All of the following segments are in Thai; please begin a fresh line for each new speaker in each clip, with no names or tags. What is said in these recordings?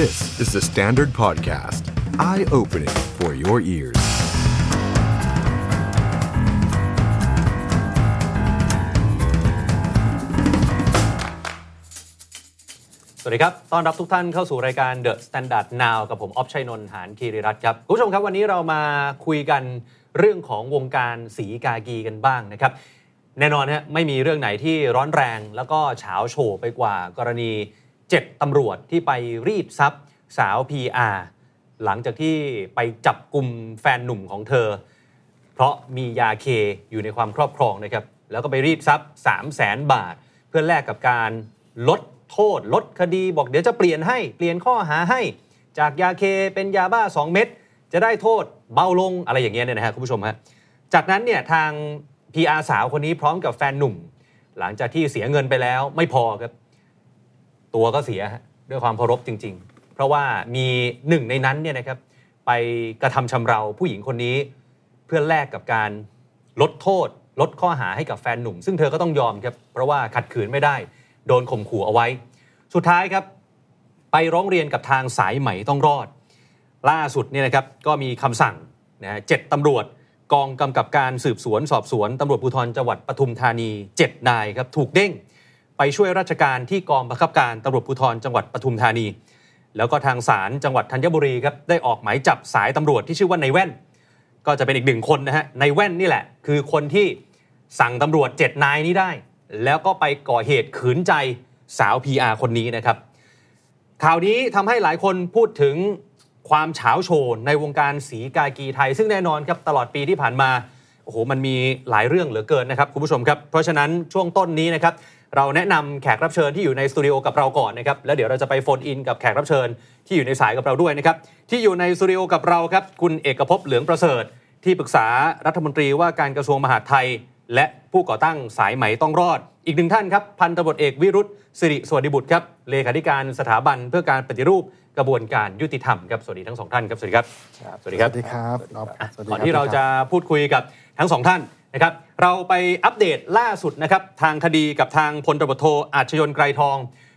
This is the Standard Podcast. Eye-opening for your ears.
สวัสดีครับ ต้อนรับทุกท่านเข้าสู่รายการ The Standard Now กับผมออฟชัยนนท์หานคีริรัตน์ครับ คุณผู้ชมครับวันนี้เรามาคุยกันเรื่องของวงการสีกากีกันบ้างนะครับ แน่นอนฮะไม่มีเรื่องไหนที่ร้อนแรง แล้วก็เฉาโฉไปกว่ากรณี เจ็ดตำรวจที่ไปรีดทรัพย์สาว PR หลังจากที่ไปจับกลุ่มแฟนหนุ่มของเธอ เพราะมียาเคอยู่ในความครอบครองนะครับ แล้วก็ไปรีดทรัพย์3 0 0แสนบาท เพื่อแลกกับการลดโทษ ลดคดีบอกเดี๋ยวจะเปลี่ยนให้เปลี่ยนข้อหาให้ จากยาเคเป็นยาบ้า 2 เม็ดจะได้โทษเบาลงอะไรอย่างเงี้ยเนี่ยนะฮะคุณผู้ชมฮะจากนั้นเนี่ยทาง PR สาวคนนี้พร้อมกับแฟนหนุ่ม หลังจากที่เสียเงินไปแล้วไม่พอครับ ตัวก็เสียด้วยความเคารพจริง ๆ เพราะว่ามีหนึ่งในนั้นเนี่ยนะครับไปกระทำชำเราผู้หญิงคนนี้ เพื่อแลกกับการลดโทษ ลดข้อหาให้กับแฟนหนุ่ม ซึ่งเธอก็ต้องยอมครับเพราะว่าขัดขืนไม่ได้ โดนข่มขู่เอาไว้ สุดท้ายครับ ไปร้องเรียนกับทางสายไหมต้องรอด ล่าสุดเนี่ยนะครับก็มีคำสั่งนะฮะเจ็ดตำรวจกองกำกับการสืบสวนสอบสวนตำรวจภูธรจังหวัดปทุมธานี 7 นายครับถูกเด้ง ไปช่วยราชการที่กองบังคับการตำรวจภูธรจังหวัดปทุมธานี แล้วก็ทางศาลจังหวัดธัญบุรีครับได้ออกหมายจับสายตำรวจที่ชื่อว่านายแว่น ก็จะเป็นอีกหนึ่งคนนะฮะนายแว่นนี่แหละ คือคนที่สั่งตำรวจ7นายนี้ได้ แล้วก็ไปก่อเหตุขืนใจสาว PR คนนี้นะครับ ข่าวนี้ทำให้หลายคนพูดถึงความเฉาโชนในวงการสีกากีไทย ซึ่งแน่นอนครับตลอดปีที่ผ่านมาโอ้โหมันมีหลายเรื่องเหลือเกินนะครับคุณผู้ชมครับ เพราะฉะนั้นช่วงต้นนี้นะครับ เราแนะนำแขกรับเชิญที่อยู่ในสตูดิโอกับเราก่อนนะครับแล้วเดี๋ยวเราจะไปโฟนอินกับแขกรับเชิญที่อยู่ในสายกับเราด้วยนะครับที่อยู่ในสตูดิโอกับเราครับคุณเอกภพเหลืองประเสริฐ ที่ปรึกษารัฐมนตรีว่าการกระทรวงมหาดไทย และผู้ก่อตั้งสายไหมต้องรอด อีกหนึ่งท่านครับพันตำรวจเอกวิรุธสิริสวัสดิบุตรครับเลขาธิการสถาบันเพื่อการปฏิรูปกระบวนการยุติธรรมครับสวัสดีทั้งสองท่านครับสวัสดีครับ สวัสดีครับ
สวัสดีครับอ๊อฟ
อะ
สวัสดี
ก่อน
คบ
ที่เราจะพูดคุยกับทั้งสองท่าน นะครับเราไปอัปเดตล่าสุดนะครับทางคดีกับทางพลตำรวจโทอาชยนไกรทอง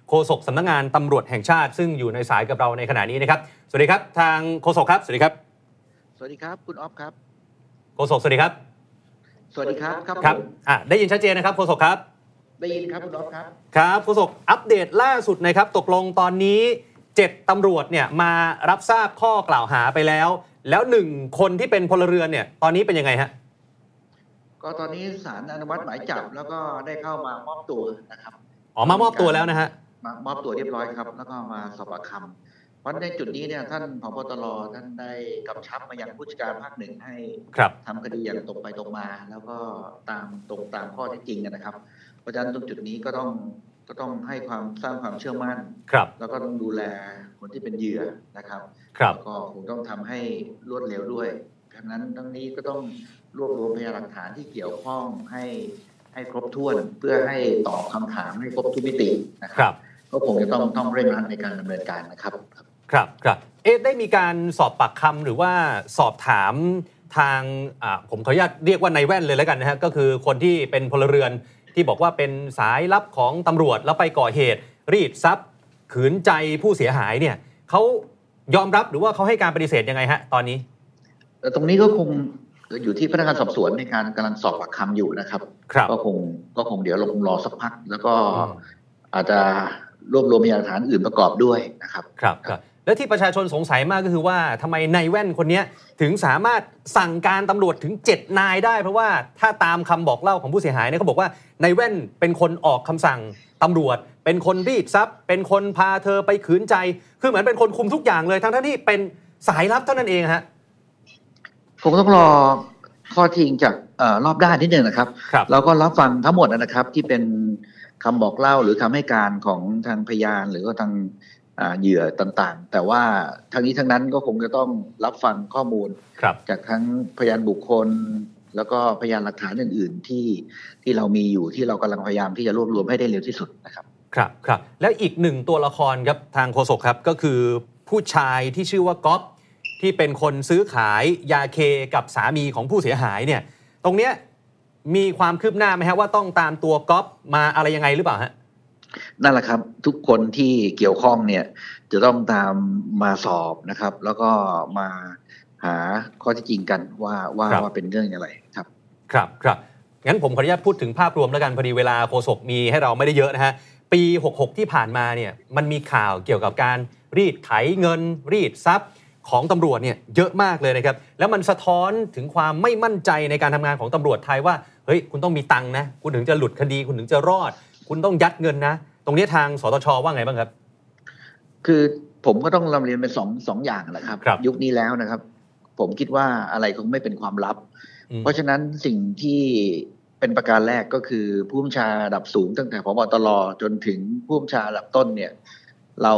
โฆษกสำนักงานตำรวจแห่งชาติ ซึ่งอยู่ในสายกับเราในขณะนี้นะครับ สวัสดีครับ ทางโฆษกครับ สวัสดีครับ
สวัสดีครับ คุณออฟครับ
โฆษกสวัสดีครับ
สวัสดีครับครับ
ครับ
ผม
อะได้ยินชัดเจนนะครับโฆษกครับ
ได้ยินครับคุณออฟครับ
ครับโฆษกอัปเดตล่าสุดนะครับ ตกลงตอนนี้เจ็ดตำรวจเนี่ยมารับทราบข้อกล่าวหาไปแล้ว แล้วหนึ่งคนที่เป็นพลเรือนเนี่ยตอนนี้เป็นยังไงฮะ
ก็ตอนนี้ศาลอนุมัติหมายจับแล้วก็ได้เข้ามามอบตัวนะครับ
อ๋อมามอบตัวแล้วนะฮะ
มามอบตัวเรียบร้อยครับ แล้วก็มาสอบปากคำเพราะในจุดนี้เนี่ยท่านผบตรท่านได้กำชับมายังผู้จัดการภาคหนึ่งให้
ครับ
ทำคดีอย่างตรงไปตรงมา แล้วก็ตามตรงตามข้อเท็จจริงนะครับ เพราะฉะนั้นตรงจุดนี้ก็ต้องก็ต้องให้ความสร้างความเชื่อมั่น
ครับ
แล้วก็ต้องดูแลคนที่เป็นเหยื่อนะครับ
ครับ
แล้วก็คงต้องทำให้รวดเร็วด้วยดังนั้นทั้งนี้ก็ต้อง รวบรวมพยานหลักฐานที่เกี่ยวข้องให้ให้ครบถ้วนเพื่อให้ตอบคำถามให้ครบทุกมิตินะค
ครั
รับ ก็คงจะต้องต้องเร่งรัดในการดำเนินการนะครับ
ครับครับเอ๊ะได้มีการสอบปากคำหรือว่าสอบถามทางอ่าผมขออนุญาตเรียกว่านายแว่นเลยแล้วกันนะฮะก็คือคนที่เป็นพลเรือนที่บอกว่าเป็นสายลับของตำรวจแล้วไปก่อเหตุ รีดทรัพย์ ขืนใจผู้เสียหายเนี่ยเขายอมรับหรือว่าเขาให้การปฏิเสธยังไงฮะตอนนี้
แต่ตรงนี้ก็คง อยู่ที่พนักงานสอบสวนในการกำลังสอบปากคำอยู่นะครับ
ครับ
ก็คงก็คงเดี๋ยวเราคงรอสักพัก แล้วก็
อืม
อาจจะรวบรวมพยานหลักฐานอื่นประกอบด้วยนะครับ
ครับครับแล้วที่ประชาชนสงสัยมากก็คือว่าทำไมนายแว่นคนเนี้ยถึงสามารถสั่งการตำรวจถึง 7 นายได้ เพราะว่าถ้าตามคำบอกเล่าของผู้เสียหายเนี่ยเขาบอกว่านายแว่นเป็นคนออกคำสั่งตำรวจ เป็นคนรีดทรัพย์ เป็นคนพาเธอไปขืนใจ คือเหมือนเป็นคนคุมทุกอย่างเลยทั้งทที่เป็นสายลับเท่านั้นเองฮะ
คงต้องรอข้อเทจริงจากเออรอบด้านนิดนึงนะครับ
ครับ
เราก็รับฟังทั้งหมดนะครับที่เป็นคำบอกเล่าหรือคำให้การของทางพยานหรือว่าทางอ่าเหยื่อต่างๆ แต่ว่าทางนี้ทั้งนั้นก็คงจะต้องรับฟังข้อมูล
ครับ
จากทั้งพยานบุคคล แล้วก็พยานหลักฐานอื่น ๆ ที่ที่เรามีอยู่ที่เรากำลังพยายามที่จะรวบรวมให้ได้เร็วที่สุดนะครับ
ครับครับแล้วอีกหนึ่งตัวละครครับทางโฆษกครับก็คือผู้ชายที่ชื่อว่าก๊อฟ ที่เป็นคนซื้อขายยาเคกับสามีของผู้เสียหายเนี่ย ตรงเนี้ยมีความคืบหน้าไหมฮะว่าต้องตามตัวก๊อฟมาอะไรยังไงหรือเปล่าฮะ
นั่นแหละครับ ทุกคนที่เกี่ยวข้องเนี่ยจะต้องตามมาสอบนะครับ แล้วก็มาหาข้อเที่จริงกันว่าว่า
ครับ
ว่าเป็นเรื่องอะไรครับ
ครับครับงั้นผมขออนุญาตพูดถึงภาพรวมแล้วกันพอดีเวลาโฆษกมีให้เราไม่ได้เยอะนะฮะปี 66 ที่ผ่านมาเนี่ยมันมีข่าวเกี่ยวกับการรีดไถเงิน รีดทรัพย์ ของตำรวจเนี่ยเยอะมากเลยนะครับ แล้วมันสะท้อนถึงความไม่มั่นใจในการทำงานของตำรวจไทยว่าเฮ้ยคุณต้องมีตังค์นะ คุณถึงจะหลุดคดี คุณถึงจะรอด คุณต้องยัดเงินนะ ตรงนี้ทางสตชว่าไงบ้างครับ
คือผมก็ต้องลำเรียนเป็นสองสองอย่างแหละครับ
ครับ
ยุคนี้แล้วนะครับ ผมคิดว่าอะไรคงไม่เป็นความลับ
อืม
เพราะฉะนั้นสิ่งที่เป็นประการแรกก็คือผู้บัญชาระดับสูงตั้งแต่พบตรจนถึงผู้บัญชาระดับต้นเนี่ย เรา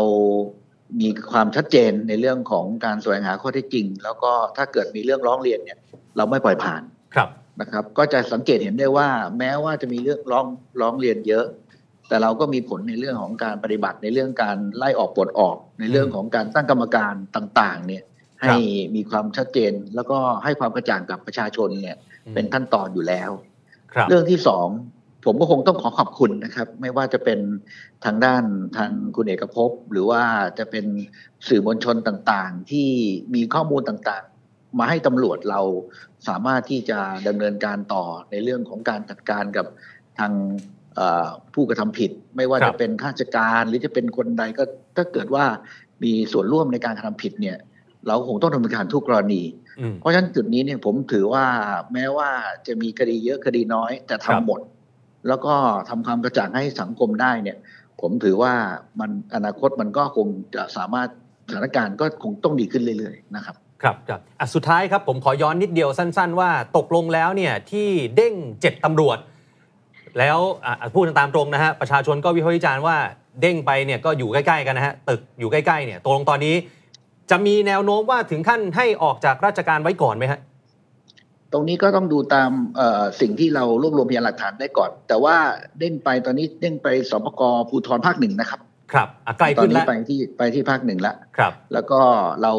มีความชัดเจนในเรื่องของการแสวงหาข้อเท็จจริง แล้วก็ถ้าเกิดมีเรื่องร้องเรียนเนี่ย เราไม่ปล่อยผ่าน
ครับ
นะครับ ก็จะสังเกตเห็นได้ว่า แม้ว่าจะมีเรื่องร้องร้องเรียนเยอะ แต่เราก็มีผลในเรื่องของการปฏิบัติในเรื่องการไล่ออกปลดออก ในเรื่องของการตั้งกรรมการต่างๆ เนี่ย ให้มีความชัดเจน แล้วก็ให้ความกระจ่างกับประชาชนเนี่ย
อืม
เป็นขั้นตอนอยู่แล้ว
ครับ
เรื่องที่สอง ผมก็คงต้องขอขอบคุณนะครับ ไม่ว่าจะเป็นทางด้านทางคุณเอกภพหรือว่าจะเป็นสื่อมวลชนต่างๆ ที่มีข้อมูลต่างๆ มาให้ตำรวจเราสามารถที่จะดำเนินการต่อในเรื่องของการจัดการกับทางเอ่อผู้กระทำผิด ไม่ว่า
ครั
จะ
บ
เป็นข้าราชการหรือจะเป็นคนใดก็ถ้าเกิดว่ามีส่วนร่วมในการกระทำผิดเนี่ย เราคงต้องดำเนินการทุกกรณี
อืม
เพราะฉะนั้นจุดนี้เนี่ยผมถือว่าแม้ว่าจะมีคดีเยอะคดีน้อยแต่
ครั
ทำ
บ
หมด แล้วก็ทำความกระจ่างให้สังคมได้เนี่ย ผมถือว่ามันอนาคตมันก็คงจะสามารถสถานการณ์ก็คงต้องดีขึ้นเรื่อยๆนะครับ
ครับครับอะสุดท้ายครับผมขอย้อนนิดเดียวสั้น ๆ ว่าตกลงแล้วเนี่ยที่เด้งเจ็ดตำรวจ แล้วพูดตามตรงนะฮะประชาชนก็วิพากษ์วิจารณ์ว่าเด้งไปเนี่ยก็อยู่ใกล้ๆกันนะฮะตึกอยู่ใกล้ๆเนี่ยตกลงตอนนี้ จะมีแนวโน้มว่าถึงขั้นให้ออกจากราชการไว้ก่อนไหมฮะ
ตรงนี้ก็ต้องดูตามเอ่อสิ่งที่เรารวบรวมพยานหลักฐานได้ก่อน แต่ว่าเด้งไปตอนนี้เด้งไปสปกภูธรภาคหนึ่งนะครับ
ครับอะใกล้
ตอน
ขึ้น
นี้
แล้ว
ไปที่ไปที่ภาคหนึ่งละ
ครับ
แล้วก็เรา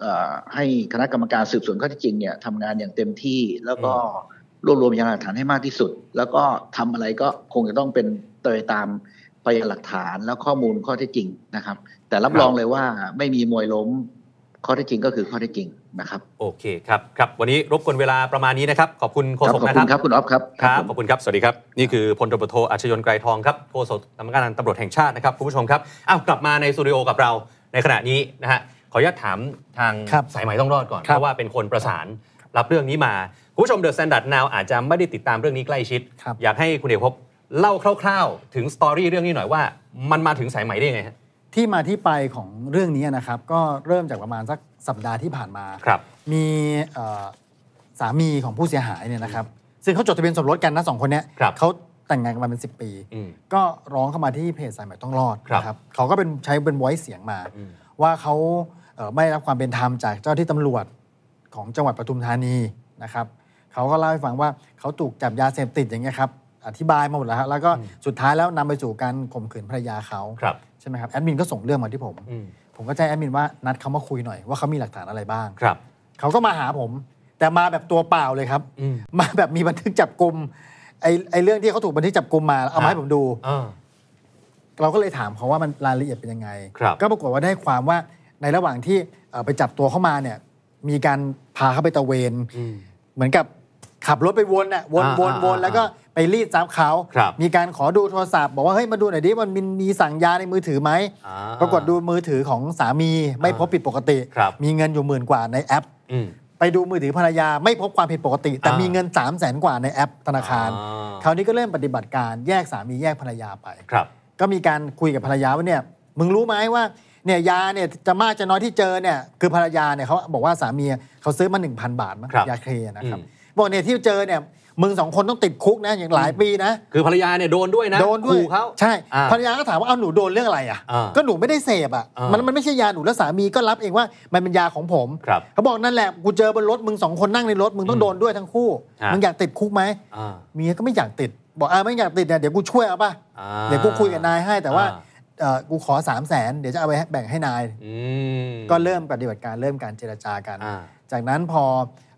เอ่อให้คณะกรรมการสืบสวนข้อเท็จจริงเนี่ยทำงานอย่างเต็มที่แล้วก็รวบรวมพยานหลักฐานให้มากที่สุด แล้วก็ทำอะไรก็คงจะต้องเป็นโดยตามพยานหลักฐานและข้อมูลข้อเท็จจริงนะครับ แต่รับ
ครับ
รองเลยว่าไม่มีมวยล้มข้อเท็จจริงก็คือข้อเท็จจริง นะครับ
โอเคครับครับ วันนี้รบกวนเวลาประมาณนี้นะครับ ขอบคุณโฆ
ครับ
ษก
ขอบ
นะ
คุ
ครั
ณ
บ
ครับคุณอ๊อฟครับ
ครับ
ผม
ขอบคุณครับ สวัสดีครับ นี่คือพลตำรวจโทอัจฉยนต์ไกรทองครับโฆษกสำนักงานตำรวจแห่งชาตินะครับคุณผู้ชมครับอ้าวกลับมาในสตูดิโอกับเราในขณะนี้นะฮะขออนุญาตถามทาง
ครับ
สายไหมต้องรอดก่อน
ครับ
เพราะว่าเป็นคนประสานรับเรื่องนี้มาคุณผู้ชมเดอะ s แ a นด a r d Now อาจจะไม่ได้ติดตามเรื่องนี้ใกล้ชิด
ครับ
อยากให้คุณเอกภพเล่าคร่าว ๆ ถึงสตอรี่เรื่องนี้หน่อยว่า มันมาถึงสายไหมได้ยังไงฮะ
ที่มาที่ไปของเรื่องนี้นะครับ ก็เริ่มจากประมาณสักสัปดาห์ที่ผ่านมา
ครับ
มีเอ่อสามีของผู้เสียหายเนี่ยนะครับ ซึ่งเขาจดทะเบียนสมรสกันนะสองคนเนี้ย
ครับ
เขาแต่งงานกันมาเป็น 10 ปี
อืม
ก็ร้องเข้ามาที่เพจสายใหม่ต้องรอด
ครับ
นะครับเขาก็เป็นใช้เป็น voice เสียงมา
อืม
ว่าเขาเอ่อไม่ได้รับความเป็นธรรมจากเจ้าที่ตำรวจของจังหวัดปทุมธานีนะครับเขาก็เล่าให้ฟังว่าเขาถูกจับยาเสพติดอย่างเงี้ยครับอธิบายมาหมดแล้วฮะแล้วก็สุดท้ายแล้วนำไปสู่การข่มขืนภรรยาเขา
ครับ
ใช่ไหมครับแอดมินก็ส่งเรื่องมาที่ผม
อืม
ผมก็แจ้งแอดมินว่านัดเขามาคุยหน่อยว่าเขามีหลักฐานอะไรบ้าง
ครับ
เขาก็มาหาผม แต่มาแบบตัวเปล่าเลยครับ
อืม
มาแบบมีบันทึกจับกลุ่มไอ้ไอ้เรื่องที่เขาถูกบันทึกจับกลุ่มมาเอามาให้ผมดู
อ่า
เราก็เลยถามเขาว่ามันรายละเอียดเป็นยังไง
ครับ
ก็ปรากฏว่าได้ความว่าในระหว่างที่เอ่อไปจับตัวเข้ามาเนี่ยมีการพาเขาไปตระเวน
อืม
เหมือนกับ ขับรถไปวนน่ะวน
อ่า
วนวน
อ่า
แล้วก็ไปรีดทรัพย์เขา
ครับ
มีการขอดูโทรศัพท์บอกว่าเฮ้ยมาดูหน่อยดิมันมีมีสั่งยาในมือถือไหม
อ่า
ปรากฏดูมือถือของสามีไม่พบผิดปกติ
ครับ
มีเงินอยู่หมื่นกว่าในแอป
อืม
ไปดูมือถือภรรยาไม่พบความผิดปกติ แต่
อ่ามี
มีเงิน 3 0 0แสนกว่าในแอปธนาคาร
อ่า
คราวนี้ก็เริ่มปฏิบัติการแยกสามีแยกภรรยาไป
ครับ
ก็มีการคุยกับภรรยาว่าเนี่ยมึงรู้ไหมว่าเนี่ยยาเนี่ยจะมากจะน้อยที่เจอเนี่ยคือภรรยาเนี่ยเขาบอกว่าสามีเขาซื้อมา 1,000 บาทมั้ง
ครับ
ยาเคนะครับ
อืม
บอกเนี่ยที่เจอเนี่ยมึงสองคนต้องติดคุกนะอย่างหลายปีนะ
คือภรรยาเนี่ยโดนด้วยนะ
โดนด้วย
ขู่เขา
ใช่
อ่า
ภรรยาก็ถามว่าเอาหนูโดนเรื่องอะไรอะ
อ่า
ก็หนูไม่ได้เสพอะ
อ่ามั
มันมันไม่ใช่ยาหนูแล้วสามีก็รับเองว่ามันเป็นยาของผม
ครับ
เขาบอกนั่นแหละกูเจอบนรถมึงสองคนนั่งในรถมึงต้องโดนด้วยทั้งคู่
ฮะ
มึงอยากติดคุกไหม
อ่า
เมียก็ไม่อยากติด บอกอ่าไม่อยากติดเนี่ยเดี๋ยวกูช่วยเอาป่ะ
อ่า
เดี๋ยวกูคุยกับนายให้แต่ว่า
อ่า
เอ่อกูขอสามแสนเดี๋ยวจะเอาไปให้แบ่งให้นาย
อืม
ก็เริ่มปฏิบัติการเริ่มการเจรจากัน
อ่า
จากนั้นพอ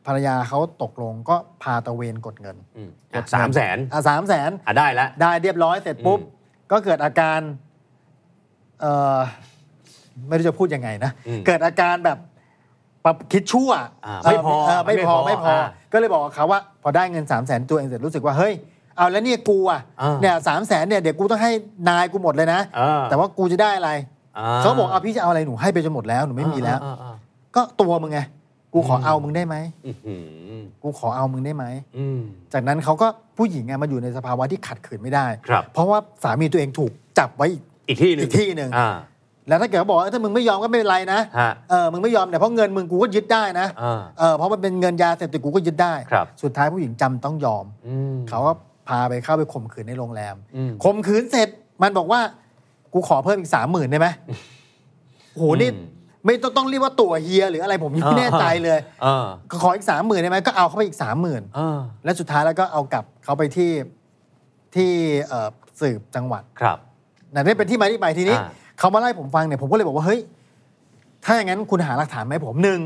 ภรรยาเขาตกลงก็พาตะเวนกดเงิน
อืมอะสามแสน
อะสามแสน
อะได้แล้ว
ได้เรียบร้อยเสร็จปุ๊บ
อืม
ก็เกิดอาการเอ่อไม่รู้จะพูดยังไงนะ
อืม
เกิดอาการแบบปรับคิดชั่ว
อ่าไม่พอ
เไม่พอ
ไม่
ไม่
พ
พ
อ
อ
อ่า
ก็เลยบอกกับเขาว่า พอได้เงินสามแสนตัวเองเสร็จรู้สึกว่าเฮ้ยเอาแล้วเนี่ยกูอะ
อ่า
เนี่ยสามแสนเนี่ยเดี๋ยวกูต้องให้นายกูหมดเลยนะ
อ่า
แต่ว่ากูจะได้อะไรเขาบอกเอาพี่จะเอาอะไรหนูให้ไปจนหมดแล้วหนูไม่มีแล้ว
อ่าอ่า
ก็ตัวมึงไง กูขอ
อืม
เอามึงได้ไหม
อื้อหือ
กูขอเอามึงได้ไหม
อืม
จากนั้นเขาก็ผู้หญิงไงมาอยู่ในสภาวะที่ขัดขืนไม่ได้
ครับ
เพราะว่าสามีตัวเองถูกจับไว้อีก
อีกที่หนึ่ง
อีกที่หนึ่ง
อ่า
แล้วถ้าเกิดเขาบอกว่าเออถ้ามึงไม่ยอมก็ไม่เป็นไรนะ
ฮะ
เออมึงไม่ยอมเนี่ยเพราะเงินมึงกูก็ยึดได้นะ
อ่า
เออเพราะมันเป็นเงินยาเสพติดกูก็ยึดได้
ครับ
สุดท้ายผู้หญิงจำต้องยอม
อืม
เขาก็พาไปเข้าไปข่มขืนในโรงแรม
อืม
ข่มขืนเสร็จมันบอกว่ากูขอเพิ่มอีกสามหมื่นได้ไหมโหนี่
อืม
ไม่ต้องต้องเรียกว่าตัวเฮียหรืออะไรผมยังไม่
อ่า
แน่ใจเลย
อ่า
ขออีกสามหมื่นได้ไหมก็เอาเข้าไปอีกสามหมื่น
อ่า
และสุดท้ายแล้วก็เอากลับเขาไปที่ที่เอ่อสืบจังหวัด
ครับ
นั่นเป็นที่มาที่ไปทีนี้
อ่า
เขามาไล่ผมฟังเนี่ยผมก็เลยบอกว่าเฮ้ยถ้าอย่างนั้นคุณหาหลักฐานไหมาให้ผมหนึ่ง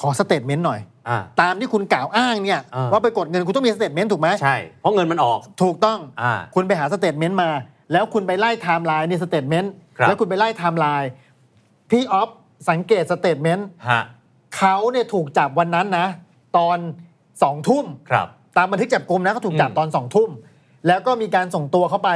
ขอ statement หน่อย
อ่า
ตามที่คุณกล่าวอ้างเนี่ย
อ่า
ว่าไปกดเงินคุณต้องมี statement ถูกไหม
ใช่ เพราะเงินมันออก
ถูกต้อง
อ่า
คุณไปหา statement มา แล้วคุณไปไล่ไทม์ไลน์ใน statement
ครับ
แล้วคุณไปไล่ไทม์ไลน์ พี่ออฟสังเกต statement
ฮะ
เขาเนี่ยถูกจับวันนั้นนะ ตอนสองทุ่ม
ครับ
ตามบันทึกจับกลุ่มนะเขาถูกจับ
อืม
ตอนสองทุ่ม แล้วก็มีการส่งตัวเข้าไป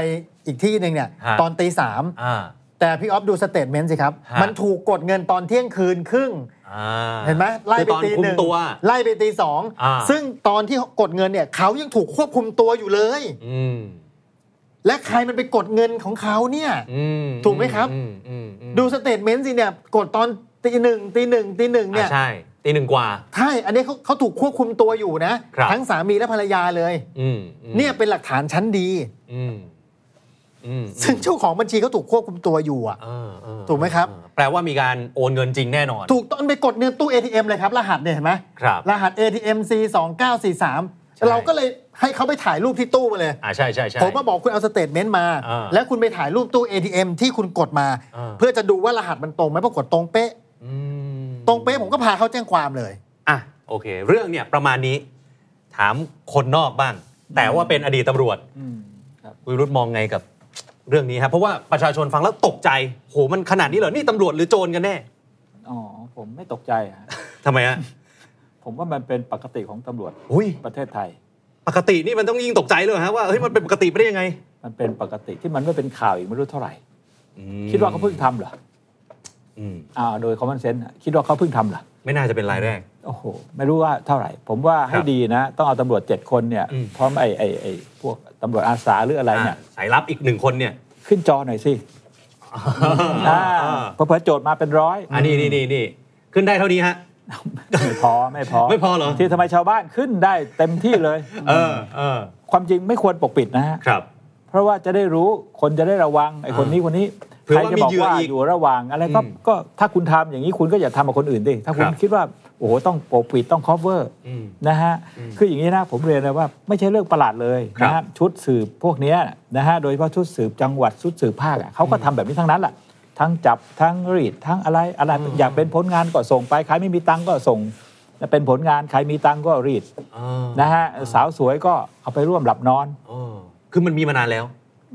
อีกที่หนึ่งเนี่ย
ฮะ
ตอนตีสาม
อ่า
แต่พี่ออฟดู statement สิครับ
ฮะ
มันถูกกดเงินตอนเที่ยงคืนครึ่ง
อ่า
เห็นไหมไล่ไป
คือตอน
ตี
คุ
ห
ม
นึ่ง
ตัว
ไล่ไปตีสอง
อ่า
ซึ่งตอนที่กดเงินเนี่ยเขายังถูกควบคุมตัวอยู่เลย
อืม
และใครมันไปกดเงินของเขาเนี่ย
อืม
ถูกไหมครับ
อืมอืมอืม
ดู statement สิเนี่ยกดตอนตีหนึ่งตีหนึ่งตีหนึ่งเนี่ย
อ่าใช่ตีหนึ่งกว่า
ใช่อันนี้เขาเขาถูกควบคุมตัวอยู่นะ
ครับ
ทั้งสามีและภรรยาเลย
อืมอืม
เนี่ยเป็นหลักฐานชั้นดี
อืมอืม
ซึ่งเจ้าของบัญชีเขาถูกควบคุมตัวอยู่อะ
เออเออ
ถูกไหมครับ
เออแปลว่ามีการโอนเงินจริงแน่นอน
ถูกต้องไปกดเงินตู้ ATM เลยครับ รหัสเนี่ยเห็นไหม
ครับ
รหัส ATM C 2 9 4
ใช่
3 เราก็เลยให้เขาไปถ่ายรูปที่ตู้มาเลย
อ่าใช่ใช่ใช่
ผมมาบอกคุณเอา statement มา
อ่า
แล้วคุณไปถ่ายรูปตู้ ATM ที่คุณกดมา
อ่า
เพื่อจะดูว่ารหัสมันตรงไหมปรากฏตรงเป๊ะ
อืม
ตรงเป๊ะผมก็พาเขาแจ้งความเลย
อะโอเค เรื่องเนี่ยประมาณนี้ ถามคนนอกบ้าง แต่ว่าเป็นอดีตตำรวจ
ครับ
คุณวิรุธมองไงกับเรื่องนี้ครับเพราะว่าประชาชนฟังแล้วตกใจ โหมันขนาดนี้เหรอ นี่ตำรวจหรือโจรกันแน่
อ๋อ ผมไม่ตกใจอะฮะ
ทำไมฮะ
ผมว่ามันเป็นปกติของตำรวจ
อุ้ย
ประเทศไทย
ปกตินี่มันต้องยิ่งตกใจเลยเหรอฮะว่าเฮ้ยมันเป็นปกติไปได้ยังไง
มันเป็นปกติที่มันไม่เป็นข่าวอีกไม่รู้เท่าไหร่
อืม
คิดว่าเขาเพิ่งทำเหรอ
อืม
อ่าโดย common sense อะคิดว่าเขาเพิ่งทำเหรอ
ไม่น่าจะเป็นรายแรก
โอ้โหไม่รู้ว่าเท่าไหร่ ผมว่าให้
ครับ
ดีนะ ต้องเอาตำรวจเจ็ดคนเนี่ย
อืม
พร้อมไอ้ไอ้ไอ้พวกตำรวจอาสาหรืออะไรเนี่ย
อะสายลับอีกหนึ่งคนเนี่ย
ขึ้นจอหน่อยสิอ่าเพอเผลอๆโจทย์มาเป็นร้อย
อันนี้นี่นี่นี่ขึ้นได้เท่านี้ฮะ
ไม่พอไม่พอ
ไม่พอเหรอ
ที่ทำไมชาวบ้านขึ้นได้เต็มที่เลย
เออเออ
ความจริงไม่ควรปกปิดนะฮะ
ครับ
เพราะว่าจะได้รู้คนจะได้ระวังไอ้คนนี้คนนี้
เผื่อ
ใคร
ว่า
จะ
มี
บอก
เหยื่อ
ว่า
อีก
อยู่ระหว่างอะไรก็
อืม
ก็ถ้าคุณทำอย่างนี้คุณก็อย่าทำกับคนอื่นดิถ้าคุณ
ครับ
คิดว่าโอ้โหต้องปกปิดต้อง cover
อืม
นะฮะ
อืม
คืออย่างนี้นะผมเรียนเลยว่าไม่ใช่เรื่องประหลาดเลย
ครับ
นะฮะชุดสืบพวกเนี้ยนะฮะโดยเฉพาะชุดสืบจังหวัดชุดสืบภาคอะเขาก็ทำแบบนี้ทั้งนั้นแหละ ทั้งจับทั้งรีดทั้งอะไรอะไร
อืม
อยากเป็นผลงานก็ส่งไปใครไม่มีตังค์ก็ส่งเป็นผลงานใครมีตังค์ก็รีด
อ่า
นะฮะสาวสวยก็เอาไปร่วมหลับนอน
อ๋อคือมันมีมานานแล้ว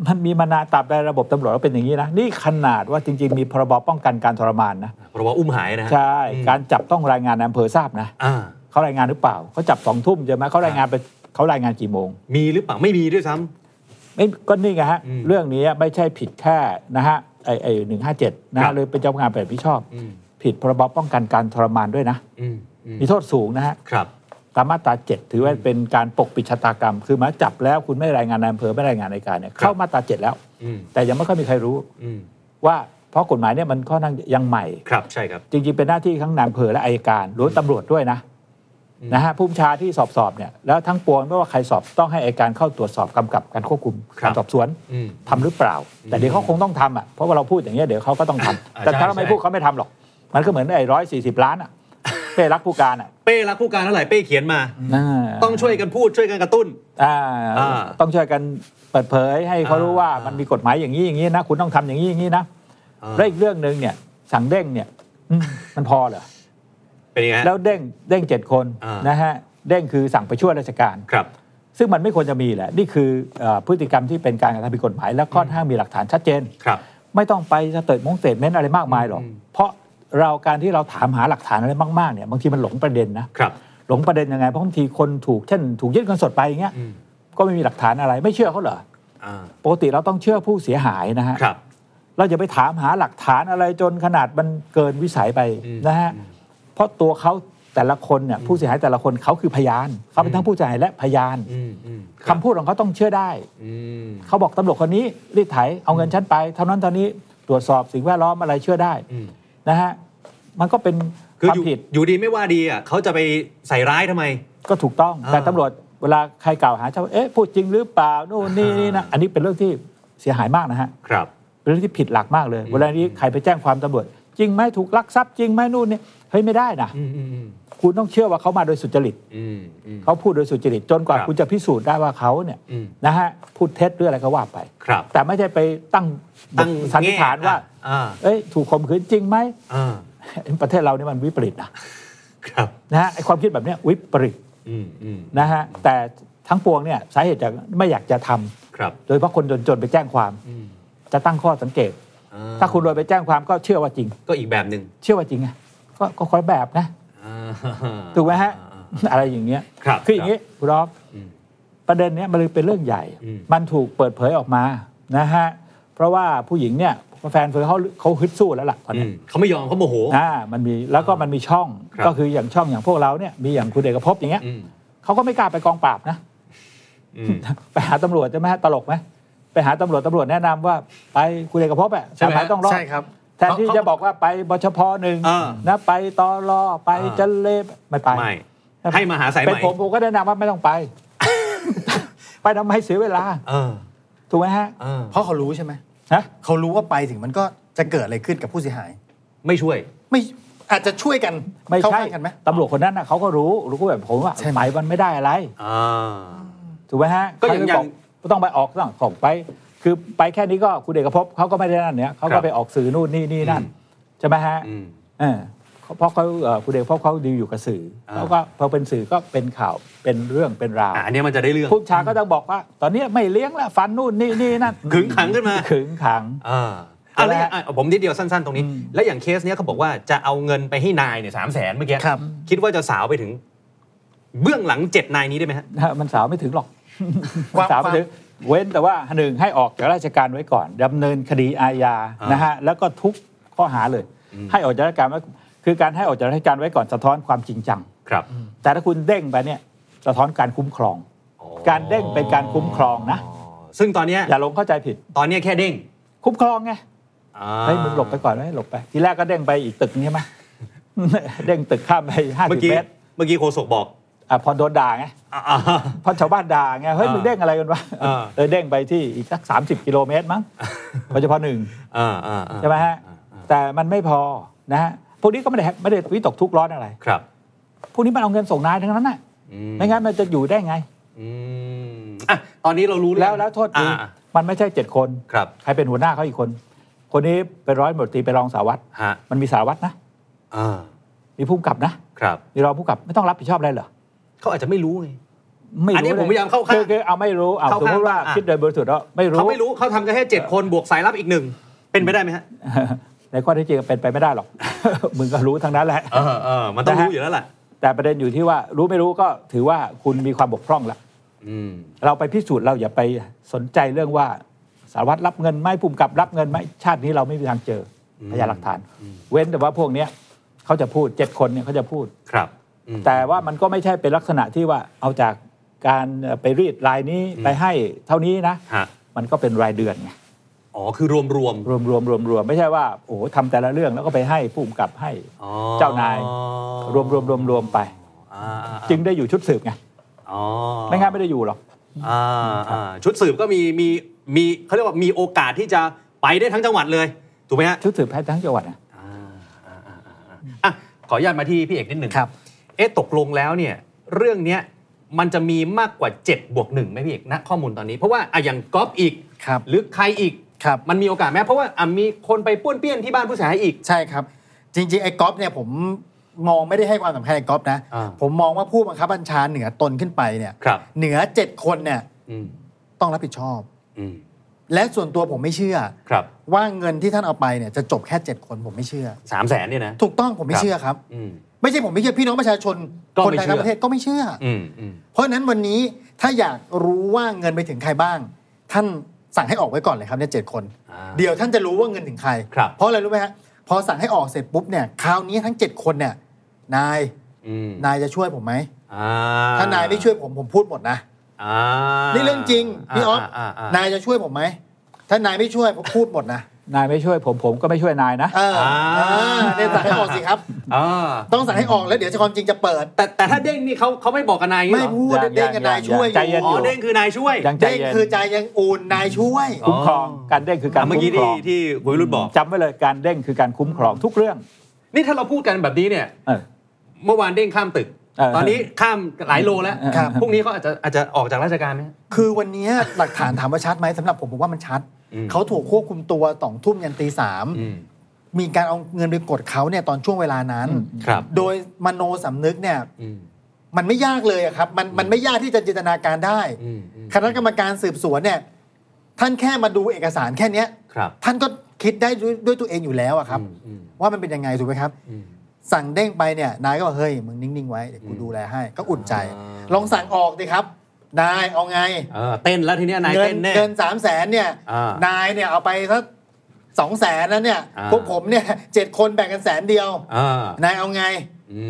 มันมีมานานตับในระบบตำรวจว่าเป็นอย่างนี้นะ นี่ขนาดว่าจริง ๆ มีพรบป้องกันการทรมานนะ
เพราะว่าอุ้มหายนะฮะ
ใช่
อืม
การจับต้องรายงานในอำเภอทราบนะ
อ่า
เขารายงานหรือเปล่าเขาจับสองทุ่มใช่ไหมเขารายงานไปเขารายงานกี่โมง
มีหรือเปล่าไม่มีด้วยซ้ำ
ไม่ก็นี่ไงฮะ
อืม
เรื่องนี้ไม่ใช่ผิดแค่นะฮะ ไอไอหนึ่งห้าเจ็ดนะ
ครั
ฮะ
บ
เลยเป็นเจ้าพนักงานปฏิบัติชอบ
อืม
ผิดพรบป้องกันการทรมานด้วยนะ
อืมอืม
มีโทษสูงนะฮะ
ครับ
ตามมาตราเจ็ดถือว่าเป็นการปกปิดชะตากรรม คือหมายจับแล้วคุณไม่รายงานในอำเภอไม่รายงานในการเนี่ยเข้ามาตราเจ็ดแล้ว
อืม
แต่ยังไม่ค่อยมีใครรู้
อืม
ว่าเพราะกฎหมายเนี่ยมันค่อนข้างยังใหม่
ครับใช่ครับ
จริงๆเป็นหน้าที่ทั้งนายอำเภอและอายการรวมตำรวจด้วยนะ
อืม
นะฮะผู้บัญชาที่สอบสอบเนี่ยแล้วทั้งปวงไม่ว่าใครสอบต้องให้อายการเข้าตรวจสอบกำกับการควบคุม
ครับ
การสอบสวน
อืม
ทำหรือเปล่า แต่เดี๋ยวเขาคงต้องทำอะเพราะว่าเราพูดอย่างเงี้ยเดี๋ยวเขาก็ต้องทำ
อ่า
แต่ถ้า
ใช่
เราไม่
ใช่
พูดเขาไม่ทำหรอก มันก็เหมือนไอ้ร้อยสี่สิบล้านอะเป้รักผู้การอะ
เป้รักผู้การเท่าไหร่เป้เขียนมาาต้องช่วยกันพูดช่วยกันกระตุ้น
อ่า
อ่า
ต้องช่วยกันเปิดเผยให้เขารู้ว่า
อ่ามั
มันมีกฎหมายอย่างนี้อย่างนี้นะคุณต้องทำอย่างนี้อย่างนี้นะ
อ่า
และอีกเรื่องหนึ่งเนี่ยสั่งเด้งเนี่ยอืมมันพอเหรอ
เป็นยังไงฮะ
แล้วเด้งเด้งเจ็ดคน
อ่าน
นะฮะเด้งคือสั่งไปช่วยราชการ
ครับ
ซึ่งมันไม่ควรจะมีแหละ นี่คือเอ่อพฤติกรรมที่เป็นการกระทำผิดกฎหมาย และค่อนข้างมีหลักฐานชัดเจน
ครับ
ไม่ต้องไป statement มง statement อะไรมากมายหรอก
อืม
เพราะเราการที่เราถามหาหลักฐานอะไรมากๆเนี่ยบางทีมันหลงประเด็นนะครับหลงประเด็นยังไงเพราะบางทีคนถูกเช่น ถูกยึดเงินสดไปอย่างเงี้ย
อืม
ก็ไม่มีหลักฐานอะไรไม่เชื่อเขาเหรอ
อ่า
ปกติเราต้องเชื่อผู้เสียหายนะฮะ
ครับ
เราจะไปถามหาหลักฐานอะไรจนขนาดมันเกินวิสัยไป
อืม
นะฮะ
อืม
เพราะตัวเขาแต่ละคนเนี่ยผู้เสียหายแต่ละคนเขาคือพยานเขาเป็นทั้งผู้เสียหายและพยาน
อืมอืม
คำพูดของเขาต้องเชื่อได้
อืม
เขาบอกตำรวจคนนี้รีดไถเอาเงินฉันไป เท่านั้นเท่านี้ตรวจสอบสิ่งแวดล้อมอะไรเชื่อได้
อืม
นะฮะมันก็เป็น
คือ
ความ
อยู่
ผิด
อยู่ดีไม่ว่าดีอะเขาจะไปใส่ร้ายทำไม
ก็ถูกต้อง
อ่า
แต่ตำรวจเวลาใครกล่าวหาเจ้าเอ๊ะพูดจริงหรือเปล่านู่นนี่นี่นะอันนี้เป็นเรื่องที่เสียหายมากนะฮะ
ครับ
เป็นเรื่องที่ผิดหลักมากเลย
อืม
เวลานี้ใครไปแจ้งความตำรวจ จริงไหมถูกลักทรัพย์จริงไหมนู่นนี่ เฮ้ยไม่ได้นะ
อืมอืมอืม
คุณต้องเชื่อว่าเขามาโดยสุจริต
อืมอืม
เขาพูดโดยสุจริตจนกว่า
ครับ
คุณจะพิสูจน์ได้ว่าเขาเนี่ย
อืม
นะฮะพูดเท็จหรืออะไรก็ว่าไป
ครับ
แต่ไม่ใช่ไปตั้ง
ตั้ง
สันนิษฐานว่า
อ่า
เอ้ยถูกข่มขืนจริงไหม
อ่า
ประเทศเรานี่มันวิปริตนะครับนะฮะไอความคิดแบบเนี้ยวิปริต
อืมอืม
นะฮะแต่ทั้งปวงเนี่ยสาเหตุจากไม่อยากจะทำ
ครับ
โดยเฉพาะคนจนๆไปแจ้งความ
อืม
จะตั้งข้อสังเกต
อ่
ถ้าคุณรวยไปแจ้งความก็เชื่อว่าจริง
ก็อีกแบบหนึ่ง
เชื่อว่าจริงไง ก็ก็คนละแบบนะ
อ่า
ถูกไหมฮะ
อ่าอ่า
อะไรอย่างเงี้ย
ครับ
คืออย่างนี้คุณรอบ
อืม
ประเด็นเนี้ยมันเลยเป็นเรื่องใหญ่
อืม
มันถูกเปิดเผยออกมานะฮะเพราะว่าผู้หญิงเนี่ยแฟนเฟอเขาเขาฮึดสู้แล้วล่ะตอน
อื
นี้
มเขาไม่ยอมเขาโมโห
อ่ามันมีแล้วก็มันมีช่อง
ครับ
ก็คืออย่างช่องอย่างพวกเราเนี่ยมีอย่างคุณเอกภพอย่างเงี้ย
อืม
เขาก็ไม่กล้าไปกองปราบนะ
อืม
ไปหาตำรวจใช่ไหมฮะตลกไหมไปหาตำรวจตำรวจแนะนำว่า ไปคุณเอกภพอะ
ใช่ไหม
สายต้องรอด
ใช่ครับ
แทนที่
เขา
จะบอกว่าไปบชพหนึ่ง
อ่า
นะไปตอรอไป
อ่า
จันเลไม่ไป
ไม่ให้มาหาสายไห
เป็
ม
นผมผมก็แนะนำว่าไม่ต้องไป ไปทำไมเสียเวลา
เออ
ถูกไหมฮะ
เออ
เพราะเขารู้ใช่ไหม
ฮะ
เขารู้ว่าไปถึงมันก็จะเกิดอะไรขึ้นกับผู้เสียหาย
ไม่ช่วย
ไม่อาจจะช่วยกัน
ไม่
เข้า
ใช่
ข้างกันไหม
ตำรวจคนนั้นน่ะเขาก็รู้รู้แบบผมว่า
ใช่ไหม
ไปมันไม่ได้อะไร
อ่า
ถูกไหมฮะ
ก็อย่าง
เขา
อย่าง
บอกต้องไปออกต้องของไป คือไปแค่นี้ก็คุณเอกภพเขาก็ไม่ได้นั่นเนี่ยเขา
ครั
ก็
บ
ไปออกสื่อนู่นนี่นี่นั่น
อืม
ใช่ไหมฮะ
อืม
เออเพราะเขาเอ่อคุณเอกภพเขาดีลอยู่กับสื่อ
อ่า
แล้วก็พอเป็นสื่อก็เป็นข่าวเป็นเรื่องเป็นราว
อะอันเนี้ยมันจะได้เรื่อง
ผู้ชายก็ต้องบอกว่า ตอนนี้ไม่เลี้ยงแล้วฟันนู่นนี่นี่นั่น
ขึงขังขึ้นมา
ขึงขัง
อ่าเอาแล้ว
ใช่ไหม
อะผมนิดเดียวสั้นๆ ตรงนี้
อืม
แล้วอย่างเคสเนี้ยเขาบอกว่าจะเอาเงินไปให้นายเนี่ยสามแสนเมื่อกี้
ครับ
คิดว่าจะสาวไปถึง เบื้องหลังเจ็ดนายนี้ได้ไหมฮะ
นะฮะมันสาวไม่ถึงหรอก
ความ
สาวไม่ถึง เว้นแต่ว่าหนึ่งให้ออกจากราชการไว้ก่อนดำเนินคดีอาญา
อ่าน
นะฮะแล้วก็ทุกข้อหาเลย
อืม
ให้ออกจากราชการไว้คือการให้ออกจากราชการไว้ก่อนสะท้อนความจริงจัง
ครับ
แต่ถ้าคุณเด้งไปเนี่ยสะท้อนการคุ้มครอง
อ๋อ
การเด้งเป็นการคุ้มครองนะ
อ๋อซึ่งตอนเนี้ย
อย่าหลงเข้าใจผิด
ตอนเนี้ยแค่เด้ง
คุ้มครองไง
อ่า
เฮ้ยมึงหลบไปก่อนไหมหลบไป ทีแรกก็เด้งไปอีกตึกนี้ใช่ไหมเด้งตึกข้ามไปห้า
เมื่
สิ
อบกี้
เมตร
เมื่อกี้โฆษกบอก
อะพอโดนด่าไง
อ่าอ่า
เพราะชาวบ้านด่าไงเฮ้ย
อ่ามึ
มึงเด้งอะไรกันวะ
อ่า
เลยเด้งไปที่อีกสัก30กิโลเมตรมั้งโดยเฉพาะหนึ่ง
อ่าอ่าอ่า
ใช่ไหมฮะ
อ่าอ่า
แต่มันไม่พอนะฮะพวกนี้ก็ไม่ได้ไม่ได้วิตกทุกข์ร้อนอะไร
ครับ
พวกนี้มันเอาเงินส่งนายทั้งนั้นน่ะ
อื
ไม่งั้นมันจะอยู่ได้ไง
อืมอะตอนนี้เรารู้เรื่อง
แล้วแล้วโทษดี
อ่าอ่า
มันไม่ใช่เจ็ดคน
ครับ
ใครเป็นหัวหน้าเขาอีกคน คนนี้เป็นร้อยหมดตรีเป็นรองสารวัตร
ฮะ
มันมีสารวัตรนะ
อ่า
มีผู้กำกับนะ
ครับ
มีรองผู้กำกับไม่ต้องรับผิดชอบอะไรเหรอ
เขาอาจจะไม่รู้ไง
ไม่
อันนี้
รู้
ผมพยายามเข้าข้าง
คือคือเอาไม่รู้เอา
เข้า
สมมติว่า
ข้างอะ
คิดโดยบริสุทธิ์แล้วไม่รู้
เขาไม่รู้เขาทำกันแค่เจ็ดคนบวกสายลับอีกหนึ่งเป็นไปได้ไหมฮะ
ในข้อที่จริงเป็นไปไม่ได้หรอก มึงก็รู้ทั้งนั้นแหละ
เออเออมันต้อง
นะฮะ
รู้อยู่แล้วแหละ
แต่ประเด็นอยู่ที่ว่ารู้ไม่รู้ก็ถือว่าคุณมีความบกพร่องละ
อืม
เราไปพิสูจน์เราอย่าไปสนใจเรื่องว่าสารวัตรรับเงินไหมภูมิกับรับเงินไหมชาตินี้เราไม่มีทางเจออ
ม
พยานหลักฐาน เว้นแต่ว่าพวกเนี้ยเขาจะพูดเจ็ดคนเนี่ยเขาจะพูด
ครับอืม
แต่ว่ามันก็ไม่ใช่เป็นลักษณะที่ว่าเอาจากการเอ่อไปรีดรายนี้
อืม
ไปให้เท่านี้นะ
ฮะ
มันก็เป็นรายเดือนไง
อ๋อ คือรวมรวม
รวมรวมรวมรวมไม่ใช่ว่าโอ้โหทำแต่ละเรื่องแล้วก็ไปให้ผู้กำกับให้
อ๋อ
เจ้านายรวมรวมรวมรวมไป
อ่าอ่า
จึงได้อยู่ชุดสืบไง
อ๋อ
ไม่งั้นไม่ได้อยู่หรอก
อ่าอ่าชุดสืบก็มีมีมีเขาเรียกว่ามีโอกาสที่จะไปได้ทั้งจังหวัดเลยถูกไหมฮะ
ชุดสืบแพทย์ทั้งจังหวัดนะ
อ่าอ่าอ่าอ่าอ่าอะขออนุญาตมาที่พี่เอกนิดหนึ่ง
ครับ
เอ๊ะตกลงแล้วเนี่ยเรื่องเนี้ยมันจะมีมากกว่า7บวกหนึ่งไหมพี่เอกณข้อมูลตอนนี้ เพราะว่าอะอย่างก๊อฟอีก
ครับ
หรือใครอีก
ครับ
มันมีโอกาสไหมเพราะว่าอะมีคนไปป้วนเปี้ยนที่บ้านผู้เสียหายอีก
ใช่ครับ จริงๆ ไอ้ก๊อฟเนี่ยผมมองไม่ได้ให้ความสำคัญในก๊อฟนะ
อ่า
ผมมองว่าผู้บังคับบัญชาเหนือตนขึ้นไปเนี่ย
ครับ
เหนือเจ็ดคนเนี่ย
อืม
ต้องรับผิดชอบ
อืม
และส่วนตัวผมไม่เชื่อ
ครับ
ว่าเงินที่ท่านเอาไปเนี่ยจะจบแค่เจ็ดคนผมไม่เชื่อ
สามแสนเนี่ยนะ
ถูกต้องผมไม่
ครับ
เชื่อครับ
อืม
ไม่ใช่ผมไม่เชื่อพี่น้องประชาชน
ก็
คน
ไม่
ไทย
เชื่อ
ทั้งประเทศก็ไม่เชื่ออ
อืมอืม
เพราะฉะนั้นวันนี้ถ้าอยากรู้ว่าเงินไปถึงใครบ้าง ท่านสั่งให้ออกไว้ก่อนเลยครับเนี่ยเจ็ดคน
อ่า
เดี๋ยวท่านจะรู้ว่าเงินถึงใคร
ครับ
เพราะอะไรรู้ไหมฮะพอสั่งให้ออกเสร็จปุ๊บเนี่ยคราวนี้ทั้งเจ็ดคนเนี่ยนาย
อืม
นายจะช่วยผมไหม
อ่า
ถ้านายไม่ช่วยผมผมพูดหมดนะ
อ่า
นี่เรื่องจริงพี่ออฟาา
นา
ยจะช่วยผมไหมถ้านายไม่ช่วยผมพูดหมดนะ
นายไม่ช่วยผมผมก็ไม่ช่วยนายนะ
เอออ่าเนี่ยสั่งให้ออกสิครับ
อ่า
ต้องสั่งให้ออกแล้วเดี๋ยวความจริงจะเปิด
แต่แต่ถ้าเด้งนี่เขาเขาไม่บอกกับนายอย่าง
ไม่
นี้เหรอ
พูด
ยัง
เด้งกับนาย
ยัง
ช่วยอ
ใจเย็น
อ๋
ยู่
อเด้งคือนายช่วย
ยังใจ
เด้ง
เย็น
คือใจยังอุ่นนายช่วย
อ๋อ
คุ้มครองการเด้งคือการ
อะเมื่อ
คุ้
กี้
มคร
ที่
อง
ที่คุยรุ่นบอก
จำไว้เลยการเด้งคือการคุ้มครองทุกเรื่อง
นี่ถ้าเราพูดกันแบบนี้เนี่ย
เออ
เมื่อวานเด้งข้ามตึก
เออ
ตอนนี้ข้ามหลายโลแล้ว
ครับ
พรุ่งนี้เขาอาจจะอาจจะออกจากราชการไหม
คือวันนี้หลักฐานถามว่าชัดไหมสำหรับผมผมว่ามันชัด
อืม
เขาถูกควบคุมตัวสองทุ่มยันตีสาม
อืม
มีการเอาเงินไปกดเขาเนี่ยตอนช่วงเวลานั้น
อืม
ครับ
โดยมโนสำนึกเนี่ย
อืม
มันไม่ยากเลยอะครับ มันมันไม่ยากที่จะจินตนาการได้
อืมอืม
คณะกรรมการสืบสวนเนี่ย ท่านแค่มาดูเอกสารแค่เนี้ย
ครับ
ท่านก็คิดได้ด้วยด้วยตัวเองอยู่แล้วอะครับ
อืมอืม
ว่ามันเป็นยังไงถูกไหมครับ
อืม
สั่งเด้งไปเนี่ยนายก็บอกเฮ้ยมึงนิ่งๆไว้เดี๋ยวกู
อืม
ดูแลให้ก็อุ่นใจ
อ่า
ลองสั่งออกดิครับนายเอาไง
เออเต้นแล้วทีเนี้ยนาย
เงิ
เต้นแน่
เงินสามแสนเนี่ย
อ่าน
นายเนี่ยเอาไปสักสองแสนนั้นเนี่ย
อ่า
พวกผมเนี่ยเจ็ดคนแบ่งกันแสนเดียว
อ่านา
ยเอาไง
อื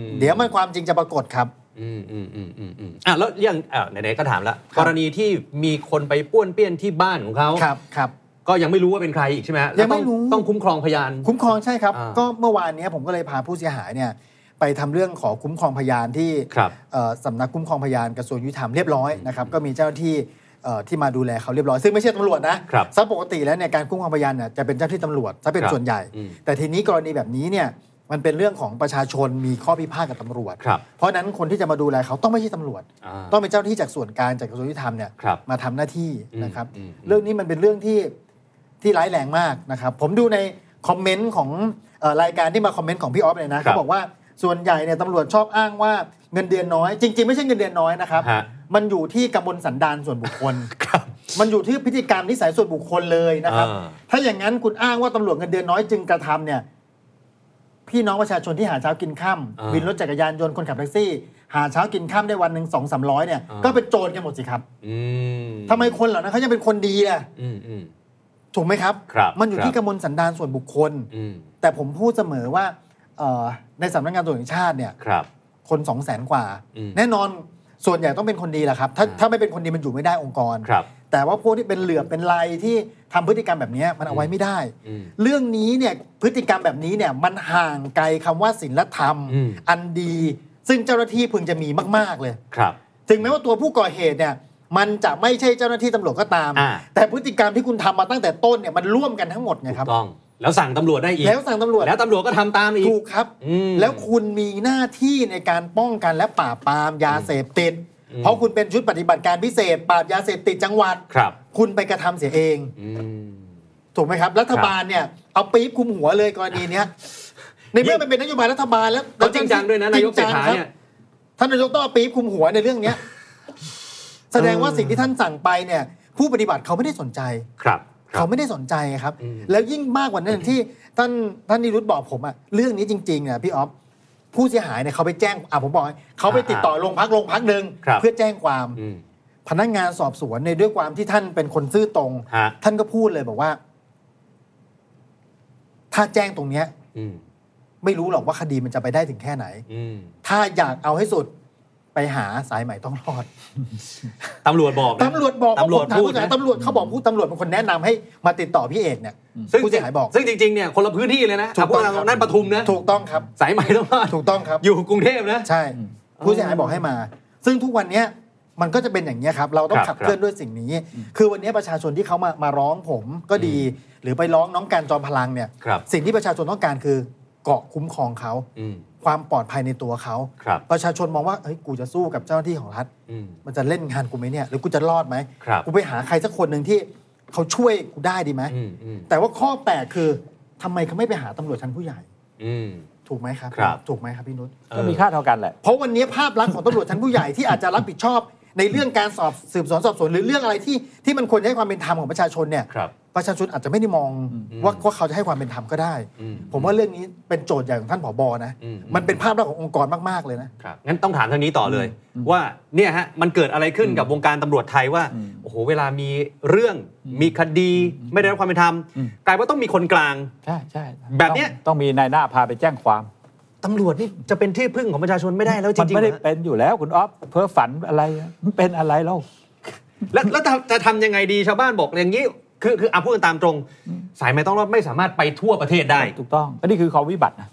ม
เดี๋ยวมันความจริงจะปรากฏครับ
อืมอืมอืมอืมอืมอะแล้วยังอะไหนๆก็ถามละ
ค
ก
รับ
รณีที่มีคนไปป้วนเปี้ยนที่บ้านของเขา
ครับครับ
ก็ยังไม่รู้ว่าเป็นใครอีกใช่ไหม
ยังไม่รู้
แล้วต้องต้องคุ้มครองพยาน
คุ้มครองใช่ครับ
อ่า
ก็เมื่อวานเนี้ยผมก็เลยพาผู้เสียหายเนี่ยไปทำเรื่องขอคุ้มครองพยานที่
ครับ
เอ่อสำนักคุ้มครองพยานกระทรวงยุติธรรมเรียบร้อยนะครับก็มีเจ้าหน้าที่เอ่อที่มาดูแลเขาเรียบร้อย ซึ่งไม่ใช่ตำรวจนะครับซะปกติแล้วเนี่ยการคุ้มครองพยานเนี่ยจะเป็นเจ้าหน้าที่ตำรวจซะเป็น
ครับ
ส่วนใหญ่
อืม
แต่ทีนี้กรณีแบบนี้เนี่ยมันเป็นเรื่องของประชาชนมีข้อพิพาทกับตำรวจ
ครับ
เพราะฉะนั้นคนที่จะมาดูแลเขาต้องไม่ใช่ตำรวจ
อ่า
ต้องเป็นเจ้าหน้าที่จากส่วนกลางจากกระทรวงยุติธรรมเนี่ย
ครับ
มาทำหน้าที่
อืม
นะครับ
อืม
เรื่องนี้มันเป็นเรื่องที่ ที่ร้ายแรงมากนะครับผมดูในคอมเมนต์ของเอ่อรายการที่มาคอมเมนต์ของพี่ออฟเลยนะเขาบอกว่าส่วนใหญ่เนี่ยตำรวจชอบอ้างว่าเงินเดือนน้อย จริง ๆ ไม่ใช่เงินเดือนน้อยนะครับ
ฮะ
มันอยู่ที่กำมลสันดานส่วนบุคคลมันอยู่ที่พฤติกรรมนิสัยส่วนบุคคลเลยนะครับ
อ่า
ถ้าอย่างนั้นคุณอ้างว่าตำรวจเงินเดือนน้อยจึงกระทำเนี่ยพี่น้องประชาชนที่หาเช้ากินค่ำ
อ่า
วินรถจักรยานยนต์คนขับแท็กซี่ หาเช้ากินค่ำได้วันหนึ่งสองสามร้อยเนี่ย
อ่า
ก็เป็นโจรกันหมดสิครับ
อืม
ทำไมคนเหล่านั้นเขายังเป็นคนดีล่ะ
อืมอืม
ถูกไหมครับ
ครับ
มันอยู่ที่
ครับ
กำมลสันดานส่วนบุคคล
อืม
แต่ผมพูดเสมอว่าเอ่อในสำนักงานตำรวจแห่งชาติเนี่ย
ครับ
คนสองแสนกว่า
อืม
แน่นอนส่วนใหญ่ต้องเป็นคนดีแหละครับ ถ้า
อ่า
ถ้าไม่เป็นคนดีมันอยู่ไม่ได้องค์กร
ครับ
แต่ว่าพวกที่เป็นเหลือบเป็นลายที่ทำพฤติกรรมแบบนี้มันเอาไว้ไม่ได้
อืม
เรื่องนี้เนี่ยพฤติกรรมแบบนี้เนี่ยมันห่างไกลคำว่าศีลธรรม
อืม
อันดี ซึ่งเจ้าหน้าที่พึงจะมีมาก ๆเลย
ครับ
ถึงแม้ว่าตัวผู้ก่อเหตุเนี่ย มันจะไม่ใช่เจ้าหน้าที่ตำรวจก็ตาม
อ่า
แต่พฤติกรรมที่คุณทำมาตั้งแต่ต้นเนี่ยมันร่วมกันทั้งหมดไง
ถู
ครับ
กต้อง แล้วสั่งตำรวจได้อีก
แล้วสั่งตำรวจ
แล้วตำรวจก็ทำตามอีก
ถูกครับ
อืม
แล้วคุณมีหน้าที่ในการป้องกันและปราบปรามยาเสพติด
อืม
เพราะคุณเป็นชุดปฏิบัติการพิเศษ ปราบยาเสพติดจังหวัด
ครับ
คุณไปกระทำเสียเอง
อืม
ถูกไหมครับรัฐบาลเนี่ยเอาปี๊บคุมหัวเลยกรณีเนี้ยในเมื่อมันเป็นนโยบายรัฐบาลแล้ว
เขาจริงจังด้วยนะนายกเศรษฐา
จงจังครับ
เนี่ย
ท่านนายกต้องเอาปี๊บคุมหัวในเรื่องเนี้ย แสดงว่าสิ่งที่ท่านสั่งไปเนี่ยผู้ปฏิบัติเขาไม่ได้สนใจ
ครับครั
เขา
บ
ไม่ได้สนใจครับ
อืม
แล้วยิ่งมากกว่านั้นที่ท่านท่านนิรุตบอกผมอะเรื่องนี้จริงๆเนี่ยพี่ออฟผู้เสียหายเนี่ยเขาไปแจ้งอะผมบอกให้เขาไปติดต่อโรงพักโรงพักหนึ่ง
ครับ
เพื่อแจ้งความ
อืม
พนักงานสอบสวนในยด้วยความที่ท่านเป็นคนซื่อตรง
ฮะ
ท่านก็พูดเลยบอกว่า ถ้าแจ้งตรงเนี้ย
อืม
ไม่รู้หรอกว่าคดีมันจะไปได้ถึงแค่ไหน
อืม
ถ้าอยากเอาให้สุด ไปหาสายใหม่ต้องรอด
ตำรวจบอกนะ
ตำรวจบอก
ตำรวจ
ผมถาม
พูด
ผู้เสียหาย
นะ
ตำรวจเขาบอกผู้ตำรวจเป็นคนแนะนำให้มาติดต่อพี่เอกเนี่ย
ซึ่ง
ผู้เสียหายบอก
ซึ่งจริงๆเนี่ยคนละพื้นที่เลยนะ
ถูกต้อง
อะพว
ครับ
นั่นปทุมนะ
ถูกต้องครับ
สายใหม่ต้องรอด
ถูกต้องครับ
อยู่กรุงเทพนะ
ใช่ ผู้เสียหายบอกให้มา ซึ่งทุกวันเนี้ยมันก็จะเป็นอย่างนี้ยครับ เราต้อง
ครับ
ขับเคลื่อนด้วยสิ่งนี้ คือวันนี้ประชาชนที่เขามามาร้องผมก็ดี หรือไปร้องน้องการจอมพลังเนี่ย
ครับ
สิ่งที่ประชาชนต้องการคือเกาะคุ้มครองเขา
อืม
ความปลอดภัยในตัวเขา
ครับ
ประชาชนมองว่าเฮ้ยกูจะสู้กับเจ้าหน้าที่ของรัฐ
อืม
มันจะเล่นงานกูไหมเนี่ยหรือกูจะรอดไหม
ครับ
กูไปหาใครสักคนหนึ่งที่เขาช่วยกูได้ดีไหม
อืมอืม
แต่ว่าข้อแปลกคือทำไมเขาไม่ไปหาตำรวจชั้นผู้ใหญ่
อืม
ถูกไหมครับ
ครับ
ถูกไหมครับพี่นุช
ก็มีค่าเท่ากันแหละ
เพราะวันนี้ภาพลักษณ์ของตำรวจชั้นผู้ใหญ่ที่อาจจะรับผิดชอบ ในเรื่องการสอบสืบสวนสอบสวนหรือเรื่องอะไรที่ที่มันควรจะให้ความเป็นธรรมของประชาชนเนี่ย
ครับ
ประชาชนอาจจะไม่ได้มองว่าว่าเขาจะให้ความเป็นธรรมก็ได้
อืม
ผมว่าเรื่องนี้เป็นโจทย์ใหญ่ของท่านผบนะ
อืม
มันเป็นภาพลักษณ์ขององค์กรมากๆเลยนะ
ครับงั้นต้องถามทางนี้ต่อเลย ว่าเนี่ยฮะมันเกิดอะไรขึ้นกับวงการตำรวจไทยว่าโอ้โหเวลามีเรื่องมีคดีไม่ได้รับความเป็นธรรมกลายว่าต้องมีคนกลาง
ใช่ใช่
แบบเนี้ย
ต้องต้องมีนายหน้าพาไปแจ้งความ
ตำรวจนี่จะเป็นที่พึ่งของประชาชนไม่ได้แล้วจ
มัน
ริงๆ
ไม่ได้
เหรอ
เป็นอยู่แล้วคุณอ๊อฟเพ้อฝันอะไรมันเป็นอะไรแล้ว
แล้วแล้วจะจะทำยังไงดีชาวบ้านบอกอย่างนี้คือคือเอาพูดกันตามตรง สายไม่ต้องรอดไม่สามารถไปทั่วประเทศได้
ถูกต้องอันนี้คือความวิบัตินะ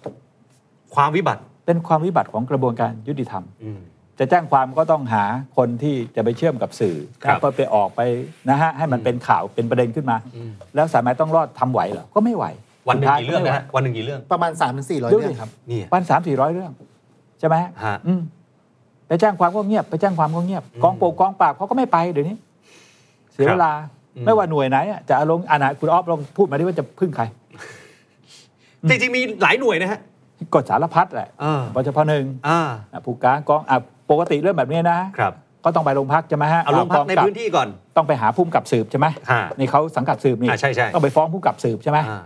ความวิบัติ
เป็นความวิบัติของกระบวนการยุติธรรม
อืม
จะแจ้งความก็ต้องหาคนที่จะไปเชื่อมกับสื่อ
ครับ
แล้วก็ไปออกไปนะฮะให้มันเป็นข่าวเป็นประเด็นขึ้นมา แล้วสายไหมต้องรอดทำไหวเหรอก็ไม่ไหว
วันหนึ่ง
สุดท้าย
กี่เรื่อง
ไม่
นะ
ไหว
ฮะวันหนึ่งกี่เรื่อง
ประมาณ3ามถึงสี่ร้อย
ดูดิ
เรื่องครับ
นี่
วันสามสี่ร้อยเรื่อง ใช่ไหมฮะ
ฮะ
อืมไปแจ้งความก็เงียบ ไปแจ้งความก็เงียบ
อืม
กองโปกกองปราบเขาก็ไม่ไปเดี๋ยวนี้ เสีย
ครับ
เวลา
อืม
ไม่ว่าหน่วยไหนอะจะเอาลงอ่านะคุณออฟลองพูดมาดิว่าจะพึ่งใคร
จริงๆมีหลายหน่วยนะฮะ
กดสารพัดแหละ
อ่า
ปชพหนึ่ง
อ่า
อะผู้การกองอะปกติเรื่องแบบนี้นะ
ครับ
ก็ต้องไปโรงพักใช่ไหมฮะ
เอาลงพักใน
กองบ
พื้นที่ก่อน
ต้องไปหาพุ่มกับสืบใช่ไหม
ฮะ
นี่เขาสังกัดสืบนี่
อ่าใช่ใช่
ต้องไปฟ้องพุ่มกับสืบใช่ไหม
อ่า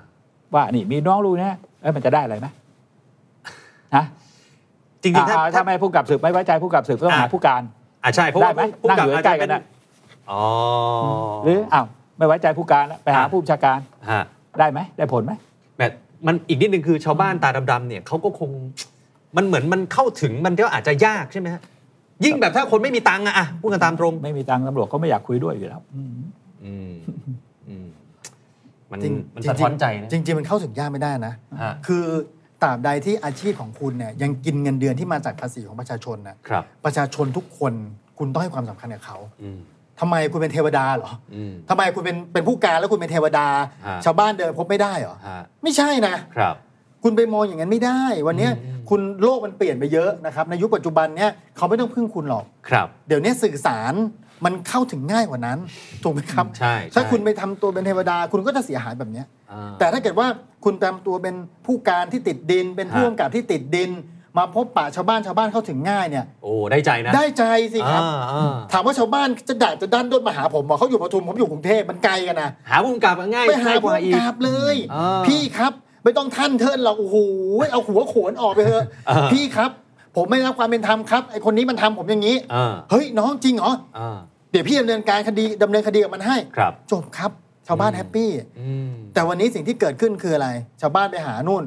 ว่านี่มีน้องลูกเนี่ยเอ้ยมันจะได้อะไรไหมฮะ
จริงๆถ้า
อ่าถ้าไม่พุ่มกับสืบไม่ไว้ใจพุ่มกับสืบก็ต้องหา
อ่า
ผู้การ
อ่าใช่เพราะ
ได้
ว่า
ไหม
ผู้
นั่ง
กับ
อยู่
อาจ
ใกล้
จะ
ๆกั
เป็นน
นะ
อ๋อ
หรืออ้าวไม่ไว้ใจผู้การแล้วไปหา
อ่า
ผู้บัญชาการ
ฮะ
ได้ไหมได้ผลไหม
แบบมันอีกนิดนึงคือชาวบ้านตาดำๆเนี่ยเขาก็คงมันเหมือนมันเข้าถึงมันก็อาจจะยากใช่ไหมฮะยิ่งแบบถ้าคนไม่มีตังค์อะอะพูดกันตามตรง
ไม่มีตังค์ตำรวจก็ไม่อยากคุยด้วยอยู่แล้วอื ม
อืมอืมมัน
จริง
มัน
จริง
สะท้อนใจนะ
จริง ๆ มันเข้าถึงยากไม่ได้นะ
ฮะ
คือตราบใดที่อาชีพของคุณเนี่ยยังกินเงินเดือนที่มาจากภาษีของประชาชนนะครับประชาชนทุกคนคุณต้องให้ความสำคัญกับเขา
อืม
ทำไมคุณเป็นเทวดาเหรอ
อืม
ทำไมคุณเป็นเป็นผู้การแล้วคุณเป็นเทวดา
ฮะ
ชาวบ้านเดินพบไม่ได้เหรอ
ฮะ
ไม่ใช่นะ
ครับ
คุณไปมองอย่างนั้นไม่ได้ วันเนี้ย
อืม
คุณโลกมันเปลี่ยนไปเยอะนะครับในยุคปัจจุบันเนี้ยเขาไม่ต้องพึ่งคุณหรอก
ครับ
เดี๋ยวนี้สื่อสาร มันเข้าถึงง่ายกว่านั้น ถูกไหมครับ
ใช่
ถ้า
ใช่
คุณไปทำตัวเป็นเทวดา คุณก็จะเสียหายแบบเนี้ย
อ่า
แต่ถ้าเกิดว่าคุณทำตัวเป็นผู้การที่ติดดิน เป็น
ฮะ
ผู้กำกับที่ติดดิน มาพบปะชาวบ้านชาวบ้านเข้าถึงง่ายเนี่ย
โอ้ได้ใจนะ
ได้ใจสิครับ
อ่าอ่า
ถามว่าชาวบ้านจะด่าจะด้านด้นมาหาผมบอกเขาอยู่ปทุมผมอยู่กรุงเทพมันไกลกันนะ
หาผู้กำกับง่าย
ไปหา
ง่ายก
ผู้
ว่าอีก
กำกับเลย
อ่า
พี่ครับไม่ต้องท่านเทินเราโอ้โหเอาหัวโขนออกไปเถอะ
อ่า
พี่ครับผมไม่รับความเป็นธรรมครับไอคนนี้มันทำผมอย่างนี้
อ่า
เฮ้ยน้องจริงเหรอ
อ่า
เดี๋ยวพี่ดำเนินการคดีดำเนินคดีกับมันให้
ครับ
จบครับ ชาวบ้าน
อืม
แฮปปี้
อืม
แต่วันนี้สิ่งที่เกิดขึ้นคืออะไร ชาวบ้านไปหานู่น